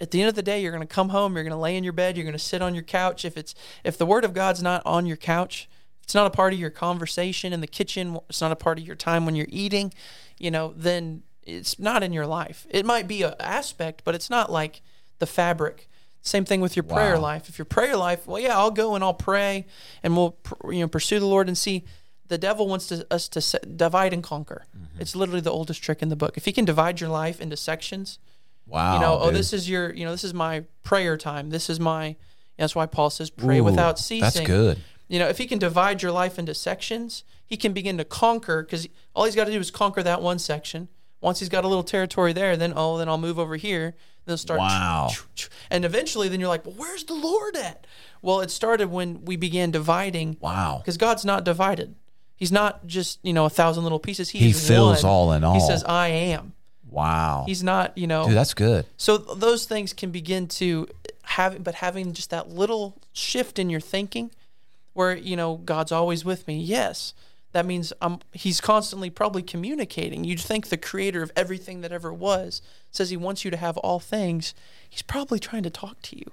at the end of the day, you're going to come home, you're going to lay in your bed, you're going to sit on your couch. If it's if the Word of God's not on your couch, it's not a part of your conversation in the kitchen, it's not a part of your time when you're eating, you know, then it's not in your life. It might be an aspect, but it's not like the fabric. Same thing with your prayer Wow. life. If your prayer life, well, yeah, I'll go and I'll pray and we'll you know pursue the Lord and see. The devil wants to, us to divide and conquer. Mm-hmm. It's literally the oldest trick in the book. If he can divide your life into sections, Wow. you know, oh, this is your, you know, this is my prayer time. This is my. That's why Paul says, pray Ooh, without ceasing. That's good. You know, if he can divide your life into sections, he can begin to conquer because all he's got to do is conquer that one section. Once he's got a little territory there, then oh, then I'll move over here. They'll start. Wow. And eventually, then you're like, well, where's the Lord at? Well, it started when we began dividing. Wow. Because God's not divided. He's not just you know a thousand little pieces. He, He fills one. all in all. He says, "I am." Wow. He's not you know. Dude, that's good. So those things can begin to have, but having just that little shift in your thinking, where you know God's always with me. Yes, that means I'm. He's constantly probably communicating. You'd think the Creator of everything that ever was says He wants you to have all things. He's probably trying to talk to you.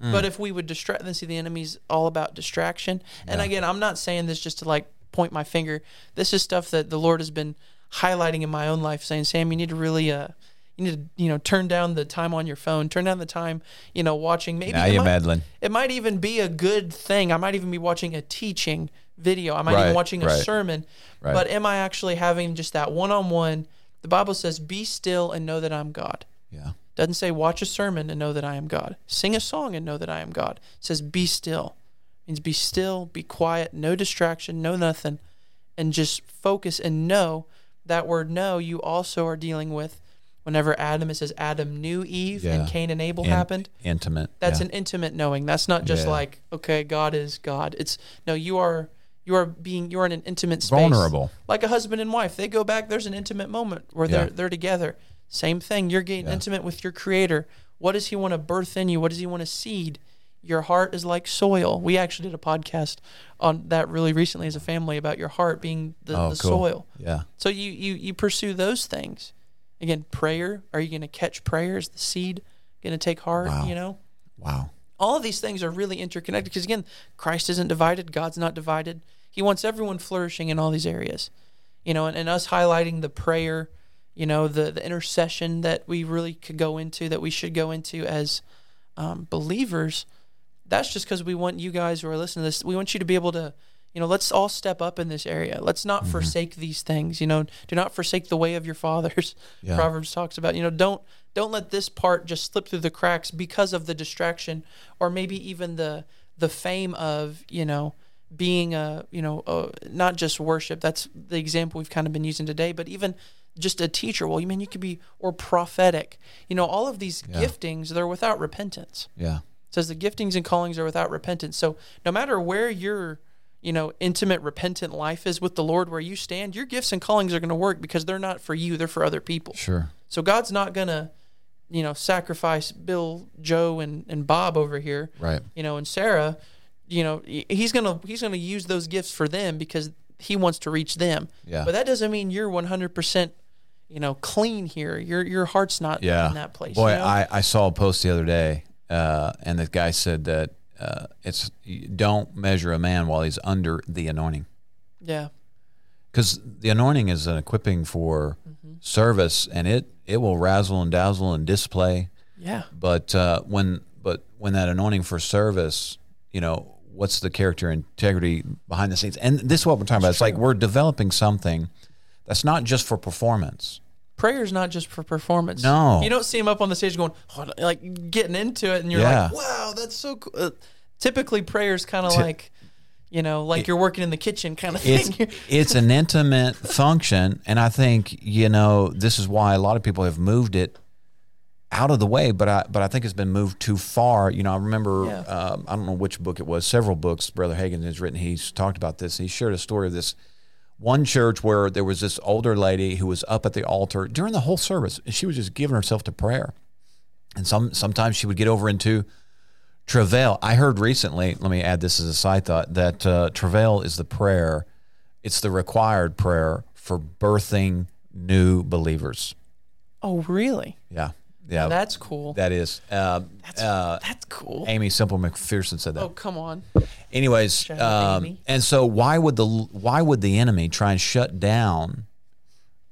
Mm. But if we would distract, then see the enemy's all about distraction. And again, I'm not saying this just to like point my finger. This is stuff that the Lord has been highlighting in my own life, saying, "Sam, you need to really, uh, you need to, you know, turn down the time on your phone, turn down the time, you know, watching. Maybe Now it you're might, meddling. it might even be a good thing. I might even be watching a teaching video. I might Right, even watching a right, sermon. right. But am I actually having just that one-on-one? The Bible says, "Be still and know that I'm God." Yeah. Doesn't say watch a sermon and know that I am God. Sing a song and know that I am God. It says be still. It means be still, be quiet, no distraction, no nothing, and just focus and know that word know you also are dealing with whenever Adam it says Adam knew Eve Yeah. and Cain and Abel In- happened. Intimate. That's yeah. an intimate knowing. That's not just Yeah. like, okay, God is God. It's no, you are you are being you are in an intimate space. Vulnerable. Like a husband and wife. They go back, there's an intimate moment where they're they're together. Same thing. You're getting intimate with your creator. What does he want to birth in you? What does he want to seed? Your heart is like soil. We actually did a podcast on that really recently as a family about your heart being the, Oh, the cool. soil. Yeah. So you, you you pursue those things. Again, prayer. Are you going to catch prayer? Is the seed going to take heart? Wow. You know, Wow. all of these things are really interconnected because again christ isn't divided god's not divided he wants everyone flourishing in all these areas you know and, and us highlighting the prayer you know the the intercession that we really could go into that we should go into as um, believers that's just because we want you guys who are listening to this we want you to be able to you know let's all step up in this area let's not forsake these things you know do not forsake the way of your fathers Yeah. proverbs talks about you know don't don't let this part just slip through the cracks because of the distraction or maybe even the the fame of you know being a you know uh not just worship that's the example we've kind of been using today but even just a teacher well you mean you could be or prophetic you know all of these Yeah. giftings they're without repentance Yeah. Says the giftings and callings are without repentance. So no matter where your, you know, intimate repentant life is with the Lord, where you stand, your gifts and callings are going to work because they're not for you; they're for other people. Sure. So God's not going to, you know, sacrifice Bill, Joe, and and Bob over here, Right. you know, and Sarah. You know, he's gonna he's gonna use those gifts for them because he wants to reach them. Yeah. But that doesn't mean you're 100 percent, you know, clean here. Your your heart's not Yeah. in that place. Boy, you know? I, I saw a post the other day, uh, and the guy said that uh, it's don't measure a man while he's under the anointing, yeah. because the anointing is an equipping for Mm-hmm. service, and it it will razzle and dazzle and display. Yeah. But uh, when but when that anointing for service, you know, what's the character integrity behind the scenes? And this is what we're talking about. It's like we're developing something that's not just for performance. Prayer's not just for performance. No. you don't see him up on the stage going "Hold on," like getting into it, and you're Yeah. like, "Wow, that's so cool." Uh, typically, prayer's kind of Ti- like, you know, like you're working in the kitchen kind of thing. it's an intimate function, and I think you know this is why a lot of people have moved it out of the way. But I but I think it's been moved too far. You know, I remember Yeah. um, I don't know which book it was. Several books Brother Hagin has written. He's talked about this. He shared a story of this one church where there was this older lady who was up at the altar during the whole service. and She was just giving herself to prayer. and some sometimes she would get over into travail. I heard recently. Let me add this as a side thought that uh, travail is the prayer. It's the required prayer for birthing new believers. Oh, really? Yeah, yeah, That's cool. that is. Uh, That's uh, that's cool. Aimee Semple McPherson said that. Oh, come on. Anyways, um, and so why would the why would the enemy try and shut down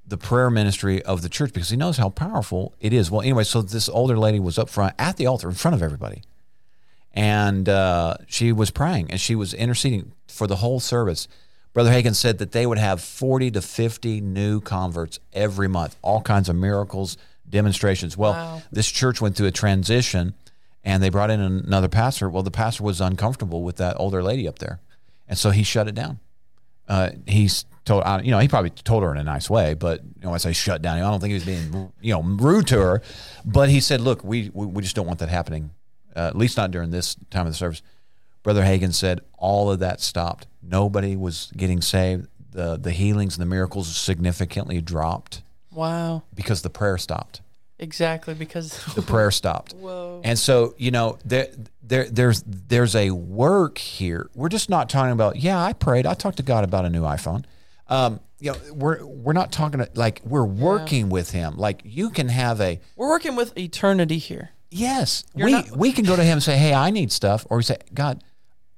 the prayer ministry of the church because he knows how powerful it is? Well, anyway, so this older lady was up front at the altar in front of everybody, and uh, she was praying and she was interceding for the whole service. Brother Hagin said that they would have forty to fifty new converts every month, all kinds of miracles, demonstrations. Well, Wow. this church went through a transition and they brought in another pastor. Well, the pastor was uncomfortable with that older lady up there, and so he shut it down. Uh, he's told, you know, he probably told her in a nice way, but you know, when I say shut down, I don't think he was being, you know, rude to her, but he said, "Look, we we, we just don't want that happening, uh, at least not during this time of the service." Brother Hagin said all of that stopped. Nobody was getting saved. The the healings and the miracles significantly dropped Wow. because the prayer stopped Exactly because the prayer stopped. Whoa. And so, you know, there, there, there's, there's a work here. We're just not talking about. Yeah, I prayed. I talked to God about a new iPhone. Um, you know, we're we're not talking like we're working with Him. Like you can have a we're working with eternity here. yes. You're we not- we can go to Him and say, Hey, I need stuff, or we say, God,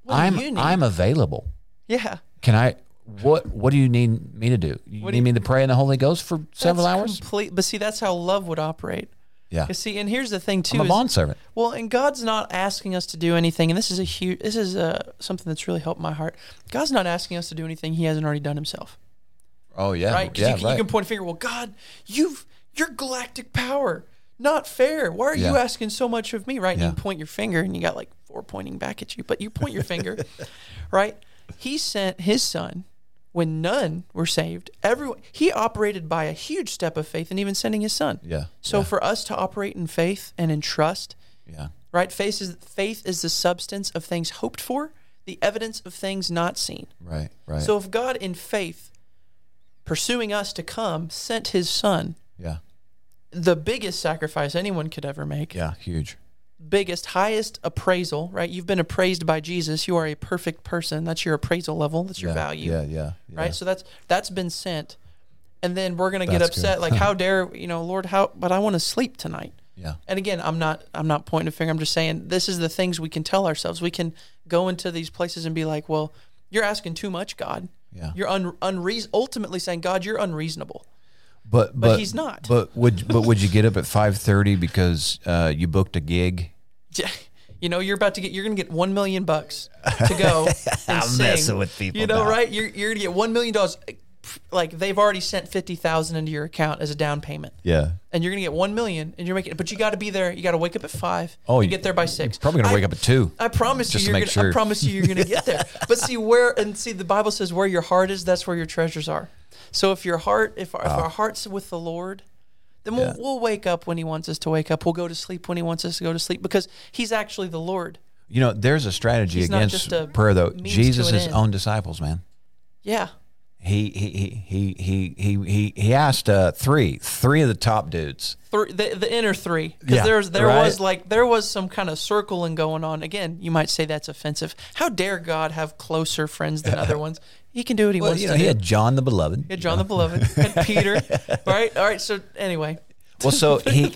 I'm? I'm available. Yeah. Can I? What What do you need me to do? You What do need you- me to pray in the Holy Ghost for several hours? Complete, but see, that's how love would operate. Yeah, See, and here's the thing too. I'm a bond servant. Well, and God's not asking us to do anything, and this is a huge. This is uh, something that's really helped my heart. God's not asking us to do anything He hasn't already done Himself, Oh yeah, right? yeah, you, can, right. you can point a finger. Well, God, you've your galactic power, not fair. Why are you asking so much of me, right? And Yeah. you point your finger, and you got like four pointing back at you, but you point your finger, right? He sent His Son when none were saved. Everyone He operated by a huge step of faith, and even sending His Son. yeah, So yeah, for us to operate in faith and in trust yeah. right? Faith is faith is the substance of things hoped for, the evidence of things not seen. Right, right. So if God in faith pursuing us to come sent his son, yeah, the biggest sacrifice anyone could ever make, yeah, huge. Biggest, highest appraisal, right? You've been appraised by Jesus. You are a perfect person. That's your appraisal level. That's your yeah, value. Yeah, yeah, yeah. Right? So that's that's been sent. And then we're gonna get That's upset, like, how dare you know, Lord, how but I want to sleep tonight. Yeah, And again, I'm not I'm not pointing a finger. I'm just saying this is the things we can tell ourselves. We can go into these places and be like, "Well, you're asking too much, God. yeah. You're un, unreas ultimately saying, God, you're unreasonable." But but he's not. But would but would you get up at five thirty because uh, you booked a gig? You know, you're about to get you're going to get 1 million bucks to go I'm sing. messing with people You know, now. right? You're you're going to get 1 million dollars like they've already sent 50,000 into your account as a down payment. Yeah. And you're going to get 1 million and you're making but you got to be there. You got to wake up at 5 Oh, and you- get there by 6. Probably gonna I- wake up at two. I promise you, you're gonna, sure. I promise you, you're gonna get there. but see where, and see, the Bible says where your heart is, that's where your treasures are. So if your heart, if, our if ah. our heart's with the Lord, then we'll, Yeah. we'll wake up when He wants us to wake up. We'll go to sleep when He wants us to go to sleep because He's actually the Lord. You know, there's a strategy He's against a prayer though. Jesus' own disciples, man. Yeah, He he he he he he he, he asked uh, three three of the top dudes. Three, the, the inner three because Yeah, there's there right. was like there was some kind of circling going on. Again, you might say that's offensive. How dare God have closer friends than other ones? He can do what he Well, wants you know, to he do. had John the Beloved. He had John the Beloved, had Peter. Right, all right. So anyway, Well, so he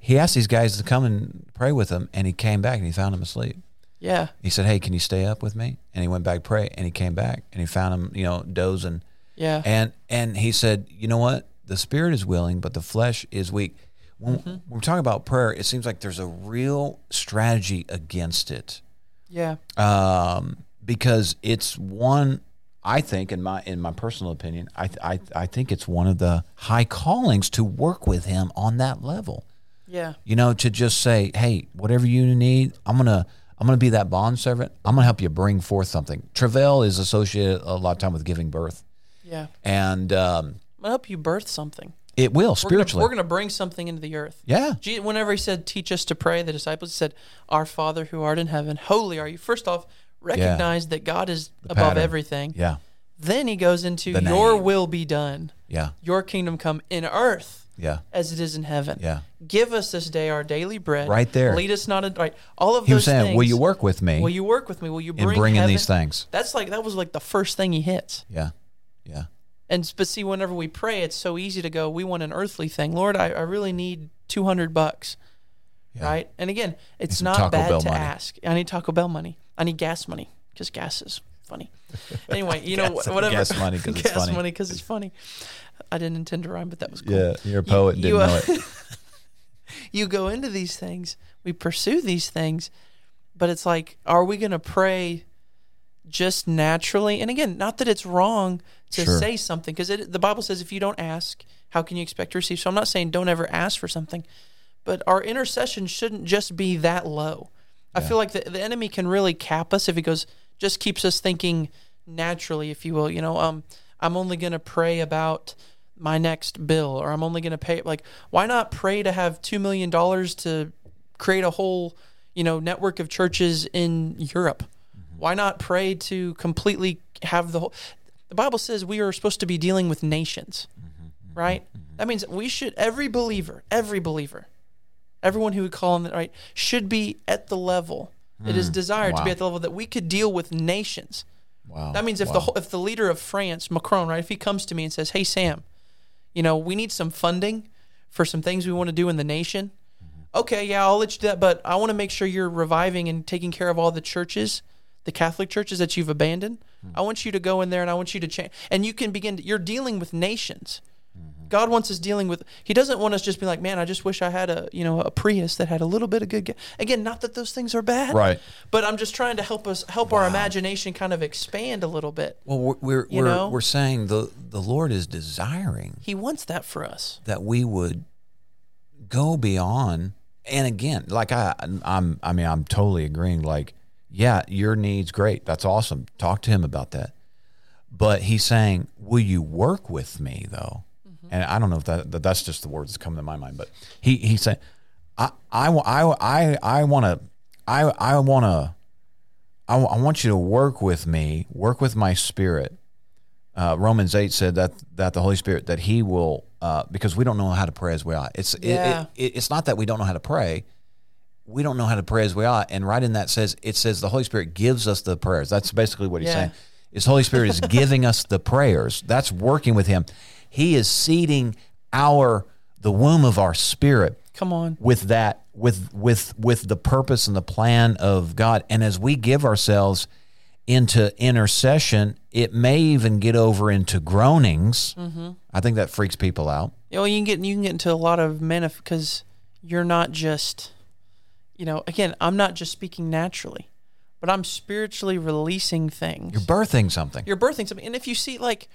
he asked these guys to come and pray with him, and he came back and he found him asleep. Yeah. He said, "Hey, can you stay up with me?" And he went back to pray, and he came back and he found him, you know, dozing. Yeah. And and he said, "You know what? The spirit is willing, but the flesh is weak." When, Mm-hmm. when we're talking about prayer, it seems like there's a real strategy against it, yeah. um, because it's one. I think, in my in my personal opinion, I, I I think it's one of the high callings to work with him on that level. Yeah. You know, to just say, "Hey, whatever you need, I'm gonna I'm gonna be that bond servant. I'm gonna help you bring forth something." Travail is associated a lot of time with giving birth, Yeah. and um, I'm gonna help you birth something. it will spiritually. we're gonna bring something into the earth. yeah, Whenever he said, "Teach us to pray," the disciples said, "Our Father who art in heaven, holy are you." First off, recognize that God is above pattern. everything. yeah, Then he goes into The your name. will be done, yeah, your kingdom come in earth Yeah. as it is in heaven. Yeah. Give us this day our daily bread. Right there. Lead us not in right. All of He those was saying, things. "Will you work with me Will you work with me? Will you in bring bringing heaven? these things?" That's like that was like the first thing he hits. Yeah. Yeah. And but see, whenever we pray, it's so easy to go. We want an earthly thing, Lord. I, I really need two hundred bucks, Yeah. right? And again, it's not Taco bad Bell to money. ask. I need Taco Bell money. I need gas money because gas is funny. Anyway, you know Gas- whatever. gas money 'cause it's gas funny. money 'cause it's funny. I didn't intend to rhyme, but that was cool. Yeah. You're a poet. You- didn't you, uh, know it. you go into these things, we pursue these things, but it's like, are we going to pray just naturally? And again, not that it's wrong to Sure. say something, because the Bible says if you don't ask, how can you expect to receive? So I'm not saying don't ever ask for something, but our intercession shouldn't just be that low. I feel like the, the enemy can really cap us if he goes, just keeps us thinking naturally, if you will. You know, um, I'm only going to pray about my next bill, or I'm only going to pay. Like, why not pray to have $2 million to create a whole, you know, network of churches in Europe? Mm-hmm. Why not pray to completely have the whole. The Bible says we are supposed to be dealing with nations, mm-hmm. Mm-hmm. right? That means we should, every believer, every believer, everyone who would call on that right should be at the level it is mm. desired to be at the level that we could deal with nations. Wow. That means if the Wow. whole- if the leader of France, Macron, right, if he comes to me and says, "Hey Sam, you know, we need some funding for some things we want to do in the nation." Mm-hmm. Okay, yeah, I'll let you do that, but I want to make sure you're reviving and taking care of all the churches, the Catholic churches that you've abandoned. Hmm. I want you to go in there and I want you to change. And you can begin. To, you're dealing with nations. God wants us dealing with. He doesn't want us just be like, man, I just wish I had a you know a Prius that had a little bit of good. Ga-. Again, not that those things are bad, Right. But I'm just trying to help us help our imagination kind of expand a little bit. Well, we're we're, know? we're saying the the Lord is desiring He wants that for us. that we would go beyond. And again, like I, I'm, I mean, I'm totally agreeing. Like, yeah, your needs great. That's awesome. Talk to him about that. But he's saying, will you work with me though? And I don't know if that, that that's just the words that come to my mind. But he he's saying, I I I I I want to I I want to I, I want you to work with me, work with my spirit. Uh, Romans eight said that that the Holy Spirit that He will uh, because we don't know how to pray as we ought. It's Yeah. it, it, it's not that we don't know how to pray. We don't know how to pray as we ought, and right in that says it says the Holy Spirit gives us the prayers. That's basically what he's Yeah. saying. His Holy Spirit is giving us the prayers. That's working with Him. He is seeding our the womb of our spirit Come on. with that with with with the purpose and the plan of God. And as we give ourselves into intercession, it may even get over into groanings. Mm-hmm. I think that freaks people out. You know, you can get you can get into a lot of manif because you're not just, you know, again, I'm not just speaking naturally, but I'm spiritually releasing things. You're birthing something. You're birthing something, and if you see like,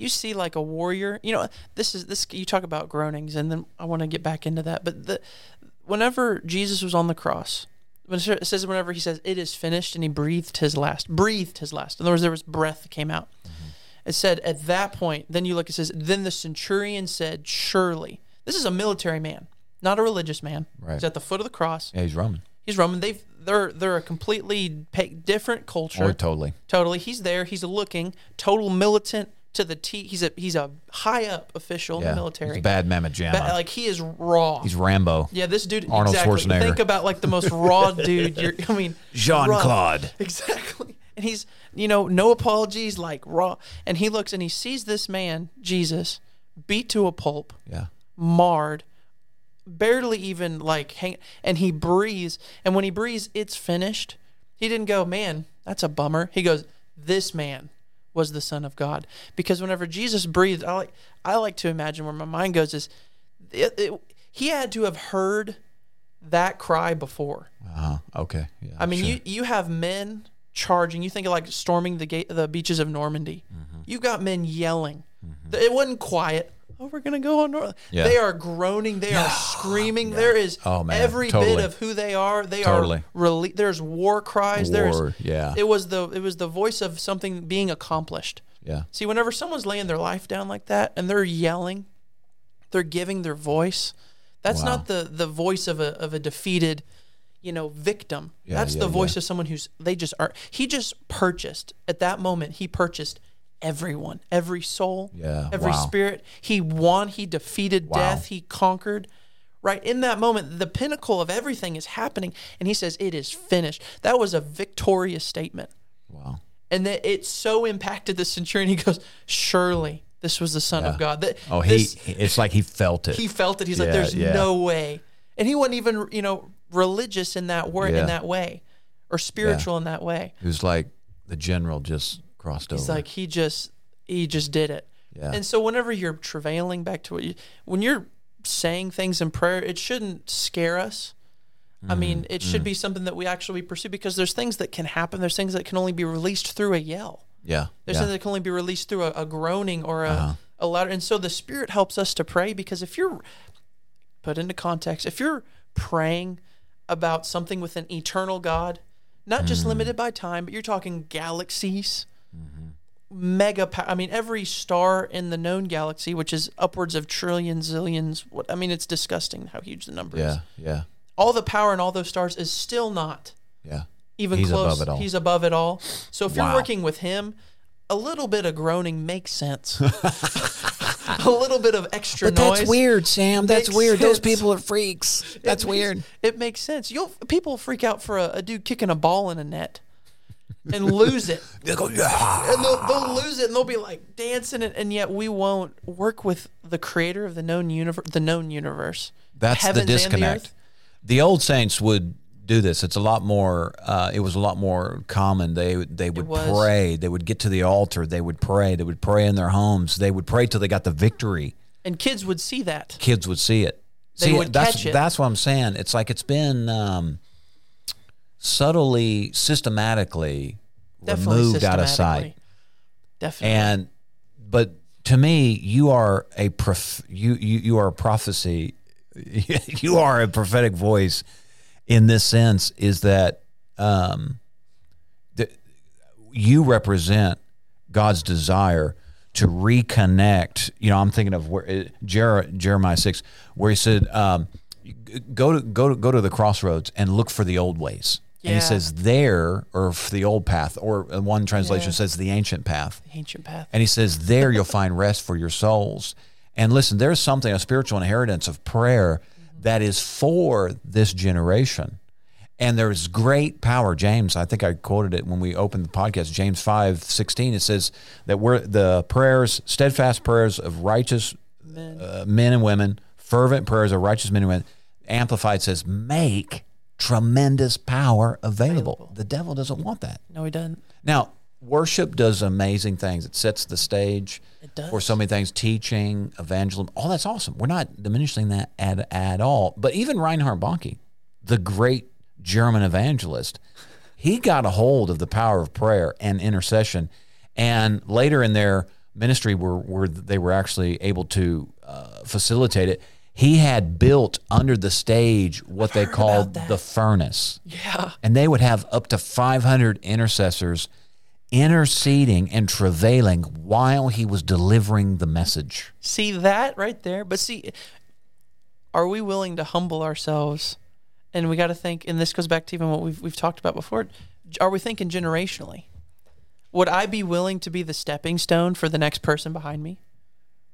you see like a warrior, you know, this is this. You talk about groanings, and then I want to get back into that. But the whenever Jesus was on the cross, when it says whenever he says it is finished, and he breathed his last, breathed his last. In other words, there was breath that came out. Mm-hmm. It said at that point, then you look, it says, then the centurion said, Surely. This is a military man, not a religious man. Right. He's at the foot of the cross. yeah, he's Roman. He's Roman. They've they're they're a completely different culture. Or totally. Totally. He's there. He's looking total militant to the T. He's a he's a high up official in Yeah. the military. He's bad mamma jamma. Ba- like he is raw. he's Rambo. yeah, this dude. Arnold exactly. Schwarzenegger. Think about like the most raw dude. You're. I mean, Jean-Claude. Exactly. And he's, you know, no apologies, like raw. And he looks and he sees this man, Jesus, beat to a pulp, Yeah. marred, barely even like hang. And he breathes. And when he breathes, it's finished. He didn't go, man, that's a bummer. He goes, this man was the Son of God. Because whenever Jesus breathed, I like, I like to imagine where my mind goes is, it, it, he had to have heard that cry before. Uh-huh. Okay. Yeah. I mean, sure. you you have men charging. You think of like storming the gate, the beaches of Normandy. Mm-hmm. You've got men yelling. It wasn't quiet. Oh, we're gonna go on north. Yeah. They are groaning. They are screaming. There is Oh, man. every Totally. bit of who they are. They Totally. are. Rele- there's war cries. There's. Yeah. It was the it was the voice of something being accomplished. yeah. See, whenever someone's laying their life down like that and they're yelling, they're giving their voice. That's Wow. not the the voice of a of a defeated, you know, victim. Yeah, That's yeah, the voice yeah. of someone who's they just are. He just purchased at that moment. He purchased everyone, every soul, Yeah, every wow. spirit. He won, he defeated Wow. death, he conquered. Right in that moment, the pinnacle of everything is happening, and he says, It is finished. That was a victorious statement. Wow. And that it so impacted the centurion. He goes, Surely this was the Son Yeah. of God. That, Oh, he. this- It's like he felt it. he felt it. He's like, "There's yeah. no way," and he wasn't even, you know, religious in that word Yeah. in that way, or spiritual in that way. It was like the general just crossed He's over. like, he just, he just did it. Yeah. And so, whenever you're travailing back to what you, when you're saying things in prayer, it shouldn't scare us. I Mm-hmm. mean, it should be something that we actually pursue because there's things that can happen. There's things that can only be released through a yell. yeah. There's yeah. things that can only be released through a, a groaning or a, Uh-huh. a louder. And so the Spirit helps us to pray because if you're put into context, if you're praying about something with an eternal God, not just Mm-hmm. limited by time, but you're talking galaxies, mega. Pa- I mean, every star in the known galaxy, which is upwards of trillions, zillions. What I mean, it's disgusting how huge the number is. Yeah. Yeah. All the power in all those stars is still not Yeah. even He's close. above it all. He's above it all. So if Wow. you're working with him, a little bit of groaning makes sense. a little bit of extra But noise. that's weird, Sam. That's makes weird. Those people are freaks. That's It makes- weird. It makes sense. You'll people freak out for a, a dude kicking a ball in a net and lose it. They go, yeah. And they'll, they'll lose it and they'll be like dancing it, and yet we won't work with the creator of the known universe. The known universe. That's the heavens the disconnect. earth. The, old saints would do this. It's a lot more. Uh, it was a lot more common. They they would pray. They would get to the altar. They would pray. They would pray in their homes. They would pray till they got the victory. And kids would see that. Kids would see it. They see, would that's catch it. that's what I'm saying. It's like it's been um, subtly, systematically Definitely removed out of sight. Definitely. And but to me, you are a prof- you, you you are a prophecy. you are a prophetic voice in this sense. Is that um, that you represent God's desire to reconnect. You know, I'm thinking of where uh, Jer- Jeremiah six, where he said, um, "Go to go to go to the crossroads and look for the old ways." And he says there, or for the old path, or one translation Yeah. says the ancient path. the ancient path. And he says, There you'll find rest for your souls. And listen, there's something, a spiritual inheritance of prayer that is for this generation. And there's great power. James, I think I quoted it when we opened the podcast, James 5 16. It says that we're the prayers, steadfast prayers of righteous Men. uh, men and women, fervent prayers of righteous men and women. Amplified says, Make tremendous power available. Available. The devil doesn't want that. No, he doesn't. Now, worship does amazing things. It sets the stage for so many things, teaching, evangelism. All that's awesome. We're not diminishing that at, at all. But even Reinhard Bonnke, the great German evangelist, he got a hold of the power of prayer and intercession. And later in their ministry, where, where they were actually able to uh, facilitate it, he had built under the stage what they called the furnace Yeah. and they would have up to 500 intercessors interceding and travailing while he was delivering the message. See that right there? But see, are we willing to humble ourselves? And we got to think, and this goes back to even what we've we've talked about before. Are we thinking generationally? Would I be willing to be the stepping stone for the next person behind me?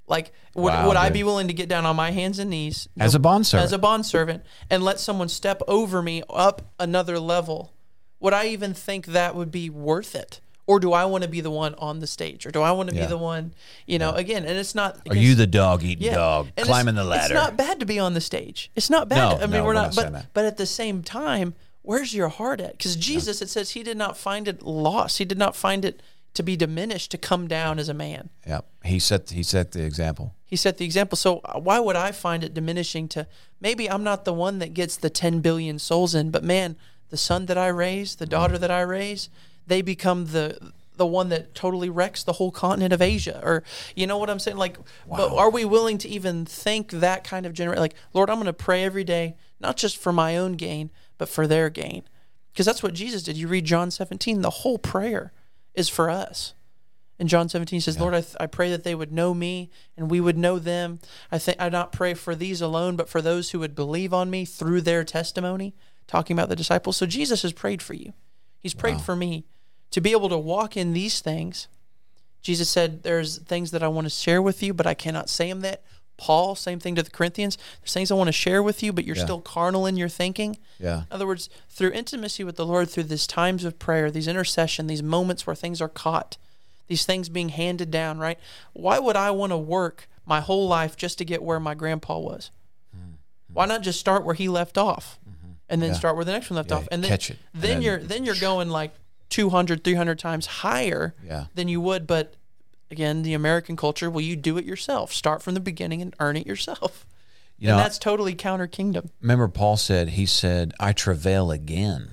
Like, would, Wow, would I be willing to get down on my hands and knees As a bondservant. as a bondservant and let someone step over me up another level? Would I even think that would be worth it? Or do I want to be the one on the stage? Or do I want to Yeah. be the one, you know, again, and it's not. Are you the dog eating Yeah. dog And climbing the ladder? It's not bad to be on the stage. It's not bad. No, I mean, no, we're not. not but but at the same time, where's your heart at? Because Jesus, it says he did not find it lost. He did not find it to be diminished to come down as a man. Yep. He set he set the example. He set the example. So uh, why would I find it diminishing to maybe I'm not the one that gets the 10 billion souls in, but man, the son that I raise, the daughter that I raise, they become the the one that totally wrecks the whole continent of Asia or you know what I'm saying like but are we willing to even think that kind of generate like Lord I'm going to pray every day not just for my own gain but for their gain because that's what Jesus did you read John 17 the whole prayer is for us in John 17 he says, Lord, I, th- I pray that they would know me and we would know them. I think I not pray for these alone, but for those who would believe on me through their testimony, talking about the disciples. So Jesus has prayed for you. He's prayed for me to be able to walk in these things, Jesus said, There's things that I want to share with you, but I cannot say them that. Paul, same thing to the Corinthians. There's things I want to share with you, but you're Yeah. still carnal in your thinking. Yeah. In other words, through intimacy with the Lord, through these times of prayer, these intercession, these moments where things are caught, these things being handed down, right? Why would I want to work my whole life just to get where my grandpa was? Mm-hmm. Why not just start where he left off mm-hmm. and then Yeah. start where the next one left Yeah, off? And then, catch it. Then then- you're then you're going like 200, 300 times higher than you would. But again, the American culture, well, you do it yourself. Start from the beginning and earn it yourself. You and know, that's totally counter kingdom. remember Paul said, he said, I travail again.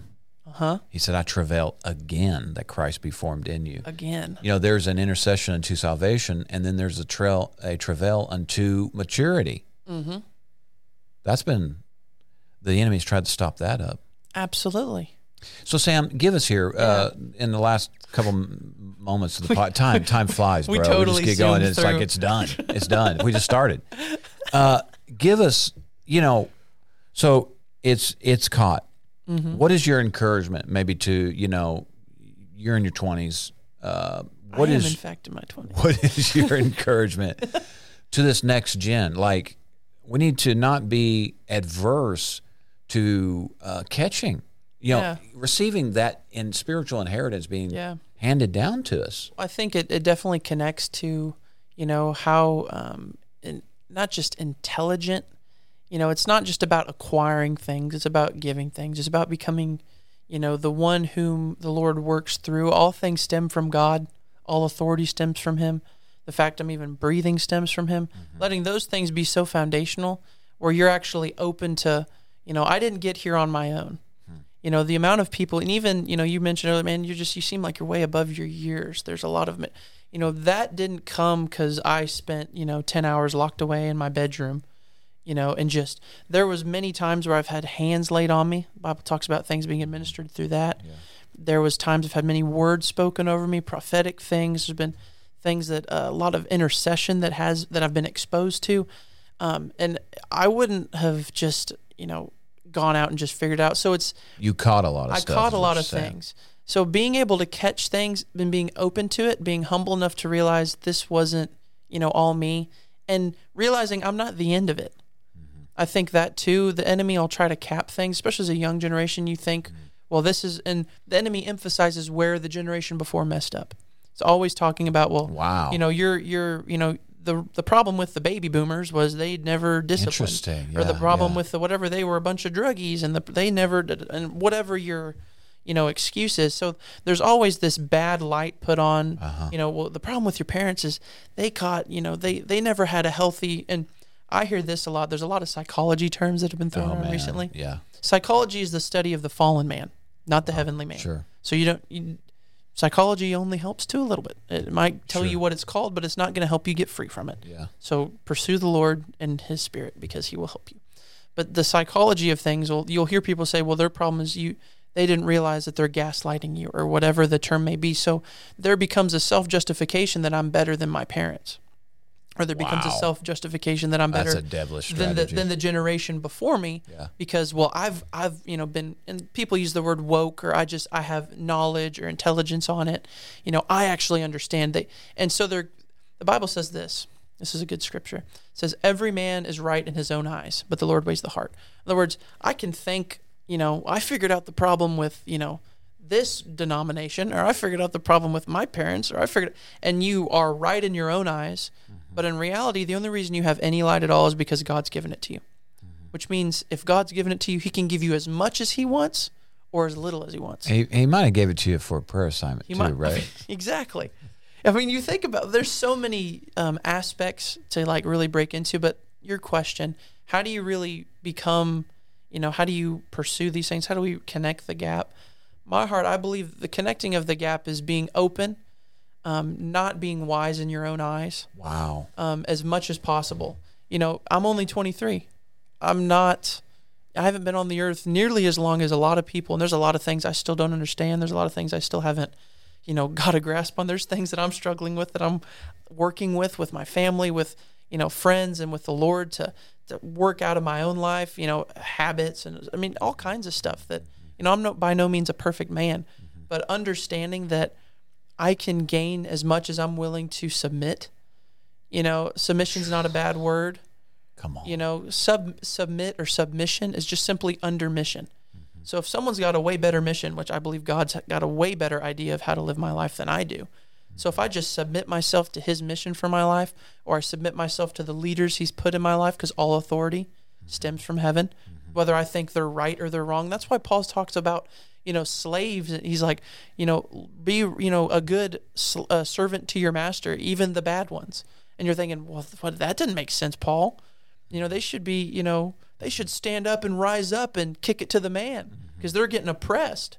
Uh-huh. He said, I travail again that Christ be formed in you. Again. You know, there's an intercession unto salvation, and then there's a trail, a travail unto maturity. Mm-hmm. That's been the enemy's tried to stop that up. Absolutely. So, Sam, give us here uh, in the last couple moments of the pod, time. Time flies, bro. We we totally just get going. zoomed It's like it's done. It's done. we just started. Uh, give us, you know, so it's it's caught. Mm-hmm. What is your encouragement, maybe to you know, you're in your twenties. Uh, what is in fact, in my 20s. what is your encouragement to this next gen? Like, we need to not be adverse to uh, catching, you know, Yeah. receiving that in spiritual inheritance being Yeah. handed down to us. I think it, it definitely connects to, you know, how um, in, not just intelligent, you know, it's not just about acquiring things, it's about giving things, it's about becoming, you know, the one whom the Lord works through. All things stem from God, all authority stems from Him. The fact I'm even breathing stems from Him. Letting those things be so foundational where you're actually open to, you know, I didn't get here on my own you know the amount of people and even you know you mentioned earlier man you just you seem like you're way above your years. There's a lot of you know that didn't come because i spent you know 10 hours locked away in my bedroom you know and just there was many times where i've had hands laid on me. The bible talks about things being administered through that. There was times i've had many words spoken over me prophetic things. There's been things that uh, a lot of intercession that has that i've been exposed to. Um, and i wouldn't have just you know gone out and just figured out so it's You caught a lot of I stuff. caught a lot of saying. things. So being able to catch things and being open to it, being humble enough to realize this wasn't, you know, all me, and realizing I'm not the end of it. Mm-hmm. I think that too. The enemy will try to cap things, especially as a young generation. You think, Mm-hmm. well, this is, and the enemy emphasizes where the generation before messed up. It's always talking about, well, Wow. you know, you're, you're, you know, the the problem with the baby boomers was they never disciplined, Interesting. or the problem yeah. with the whatever they were a bunch of druggies, and the, they never did, and whatever your, you know, excuses. So there's always this bad light put on. Uh-huh. You know, well, the problem with your parents is they caught, you know, they they never had a healthy and. I hear this a lot. There's a lot of psychology terms that have been thrown Oh, around recently. Yeah. Psychology is the study of the fallen man, not the heavenly man. Sure. So you don't. You, psychology only helps too a little bit. It might tell Sure. you what it's called, but it's not going to help you get free from it. Yeah. So pursue the Lord and His Spirit because He will help you. But the psychology of things, will you'll hear people say, "Well, their problem is you." They didn't realize that they're gaslighting you, or whatever the term may be. So there becomes a self justification that I'm better than my parents, or there becomes a self justification that I'm better That's a devilish than the than the generation before me Yeah. because well I've I've you know been and people use the word woke or I just I have knowledge or intelligence on it. You know I actually understand they and so they're the Bible says this. This is a good scripture. It says every man is right in his own eyes but the Lord weighs the heart. In other words I can think you know I figured out the problem with you know this denomination or I figured out the problem with my parents or I figured and you are right in your own eyes but in reality the only reason you have any light at all is because God's given it to you. Which means if God's given it to you he can give you as much as he wants or as little as he wants. He, he might have gave it to you for a prayer assignment he too, might right? exactly. I mean you think about there's so many um, aspects to like really break into but your question how do you really become you know how do you pursue these things? How do we connect the gap? My heart i believe the connecting of the gap is being open um, not being wise in your own eyes wow. um, as much as possible. You know, I'm only 23. I'm not. I haven't been on the earth nearly as long as a lot of people, and there's a lot of things I still don't understand. There's a lot of things I still haven't, you know, got a grasp on. There's things that I'm struggling with that I'm working with with my family, with you know friends, and with the Lord to to work out of my own life. You know, habits and I mean all kinds of stuff that you know I'm no by no means a perfect man, but understanding that I can gain as much as I'm willing to submit. You know, submission's not a bad word. Come on. You know, sub submit or submission is just simply under mission. Mm-hmm. So if someone's got a way better mission, which I believe God's got a way better idea of how to live my life than I do. So if I just submit myself to his mission for my life or I submit myself to the leaders he's put in my life because all authority mm-hmm. stems from heaven, whether I think they're right or they're wrong. That's why Paul talks about, you know, slaves. He's like, you know, be, you know, a good sl- uh, servant to your master, even the bad ones. And you're thinking, well, what, that didn't make sense, Paul. You know, they should be, you know, they should stand up and rise up and kick it to the man because they're getting oppressed.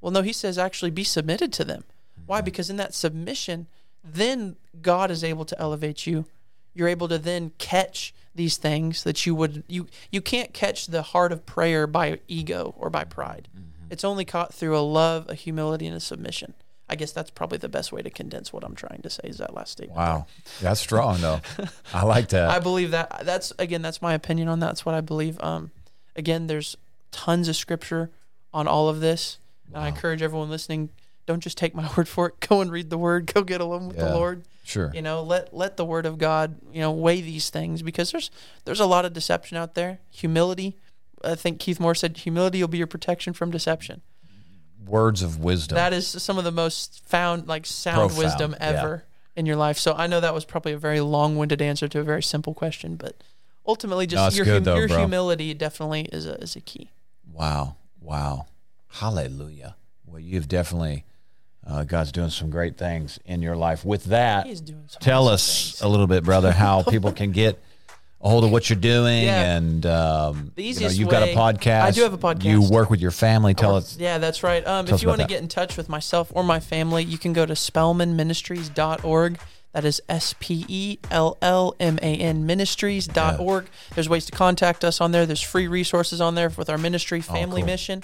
Well, no, he says actually be submitted to them. Why? Because in that submission, then God is able to elevate you. You're able to then catch these things that you would you you can't catch the heart of prayer by ego or by pride. It's only caught through a love, a humility, and a submission. I guess that's probably the best way to condense what I'm trying to say is that last statement. Wow. That's strong, though. I like that. I believe that that's again that's my opinion on that. That's what I believe. Um, again, there's tons of scripture on all of this, and I encourage everyone listening. Don't just take my word for it. Go and read the word. Go get alone with Yeah. the Lord. Sure. You know, let let the word of God you know weigh these things because there's there's a lot of deception out there. Humility. I think Keith Moore said humility will be your protection from deception. Words of wisdom. That is some of the most found like sound Profound, wisdom yeah. ever in your life. So I know that was probably a very long-winded answer to a very simple question, but ultimately, just it's your good though, your bro. humility definitely is a is a key. Wow. Wow. Hallelujah. Well, you've definitely, uh, God's doing some great things in your life. With that, He is doing some tell awesome us things. a little bit, brother, how people can get a hold of what you're doing. Yeah. And um, The you know, easiest you've got a podcast. I do have a podcast. You work with your family. Tell us. Yeah, that's right. Um, if you want to get in touch with myself or my family, you can go to spellmanministries.org. That is S P E L L M A N ministries.org. There's ways to contact us on there. There's free resources on there with our ministry, family Oh, cool. mission.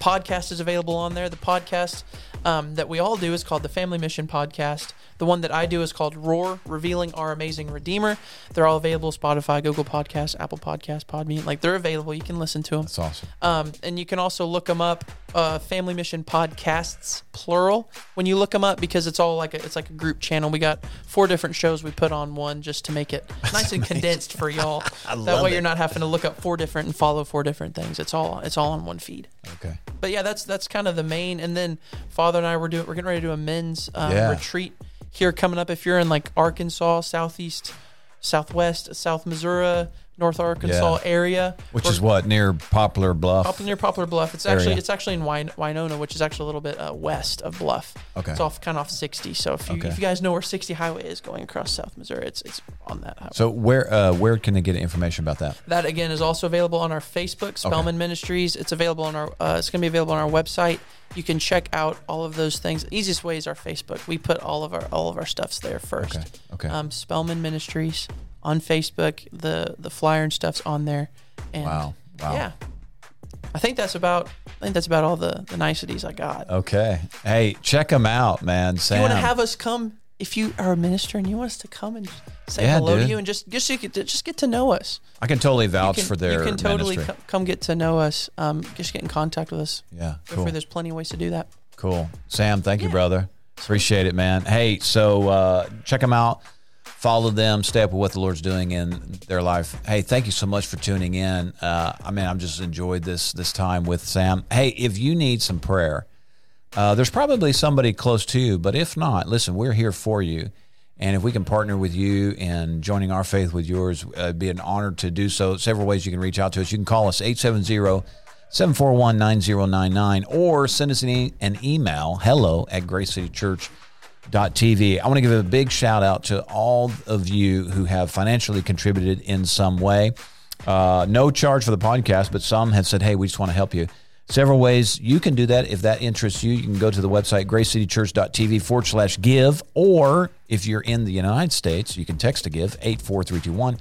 Podcast is available on there. The podcast um, that we all do is called the Family Mission Podcast. The one that I do is called Roar, Revealing Our Amazing Redeemer. They're all available Spotify, Google Podcasts, Apple Podcasts, Podbean. Like they're available. You can listen to them. That's awesome. Um, and you can also look them up, uh, Family Mission Podcasts, plural. When you look them up, because it's all like a, it's like a group channel. We got four different shows we put on one just to make it nice and condensed for y'all. that love way it. you're not having to look up four different and follow four different things. It's all it's all on one feed. Okay. But yeah, that's that's kind of the main. And then Father and I were doing we're getting ready to do a men's um, Yeah. retreat here coming up. If you're in like Arkansas, southeast, southwest, South Missouri, North Arkansas Yeah. area, Which we're- is what near Poplar Bluff. up near Poplar Bluff. It's actually Area. it's actually in Win- Winona, which is actually a little bit uh, west of Bluff. Okay. It's off kind of off 60. So if you Okay. if you guys know where 60 Highway is going across South Missouri, it's it's on that highway. So where uh, where can they get information about that? That again is also available on our Facebook, Spellman Ministries. It's available on our. Uh, it's going to be available on our website. You can check out all of those things. The easiest way is our Facebook. We put all of our all of our stuffs there first. Okay. Okay. Um, Spellman Ministries on Facebook. The the flyer and stuff's on there. And Wow. Wow. Yeah. I think that's about. I think that's about all the the niceties I got. Okay. Hey, check them out, man. Sam. you want to have us come if you are a minister and you want us to come and say Yeah, hello dude. to you and just just you could, just get to know us. I can totally vouch can, for their you can totally co- come get to know us. Um, just get in contact with us. Yeah. Cool. There's plenty of ways to do that. Cool. Sam, thank you, brother. Appreciate it, man. Hey, so uh, check them out. Follow them. Stay up with what the Lord's doing in their life. Hey, thank you so much for tuning in. Uh, I mean, I'm just enjoyed this this time with Sam. Hey, if you need some prayer, uh, there's probably somebody close to you. But if not, listen, we're here for you. And if we can partner with you in joining our faith with yours, uh, it'd be an honor to do so. Several ways you can reach out to us. You can call us 870 741 9099 or send us an, e- an email hello at gracecitychurch.tv. I want to give a big shout out to all of you who have financially contributed in some way. Uh, no charge for the podcast, but some have said, hey, we just want to help you. Several ways you can do that. If that interests you, you can go to the website, gracecitychurch.tv forward slash give. Or if you're in the United States, you can text to give 84321.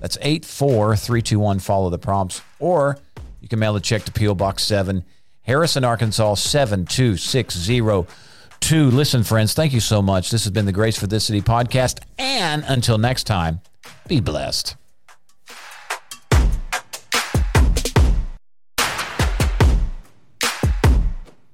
That's 84321. Follow the prompts. Or you can mail a check to P.O. Box 7, Harrison, Arkansas 72602. To listen, friends, thank you so much. This has been the Grace for This City podcast. And until next time, be blessed.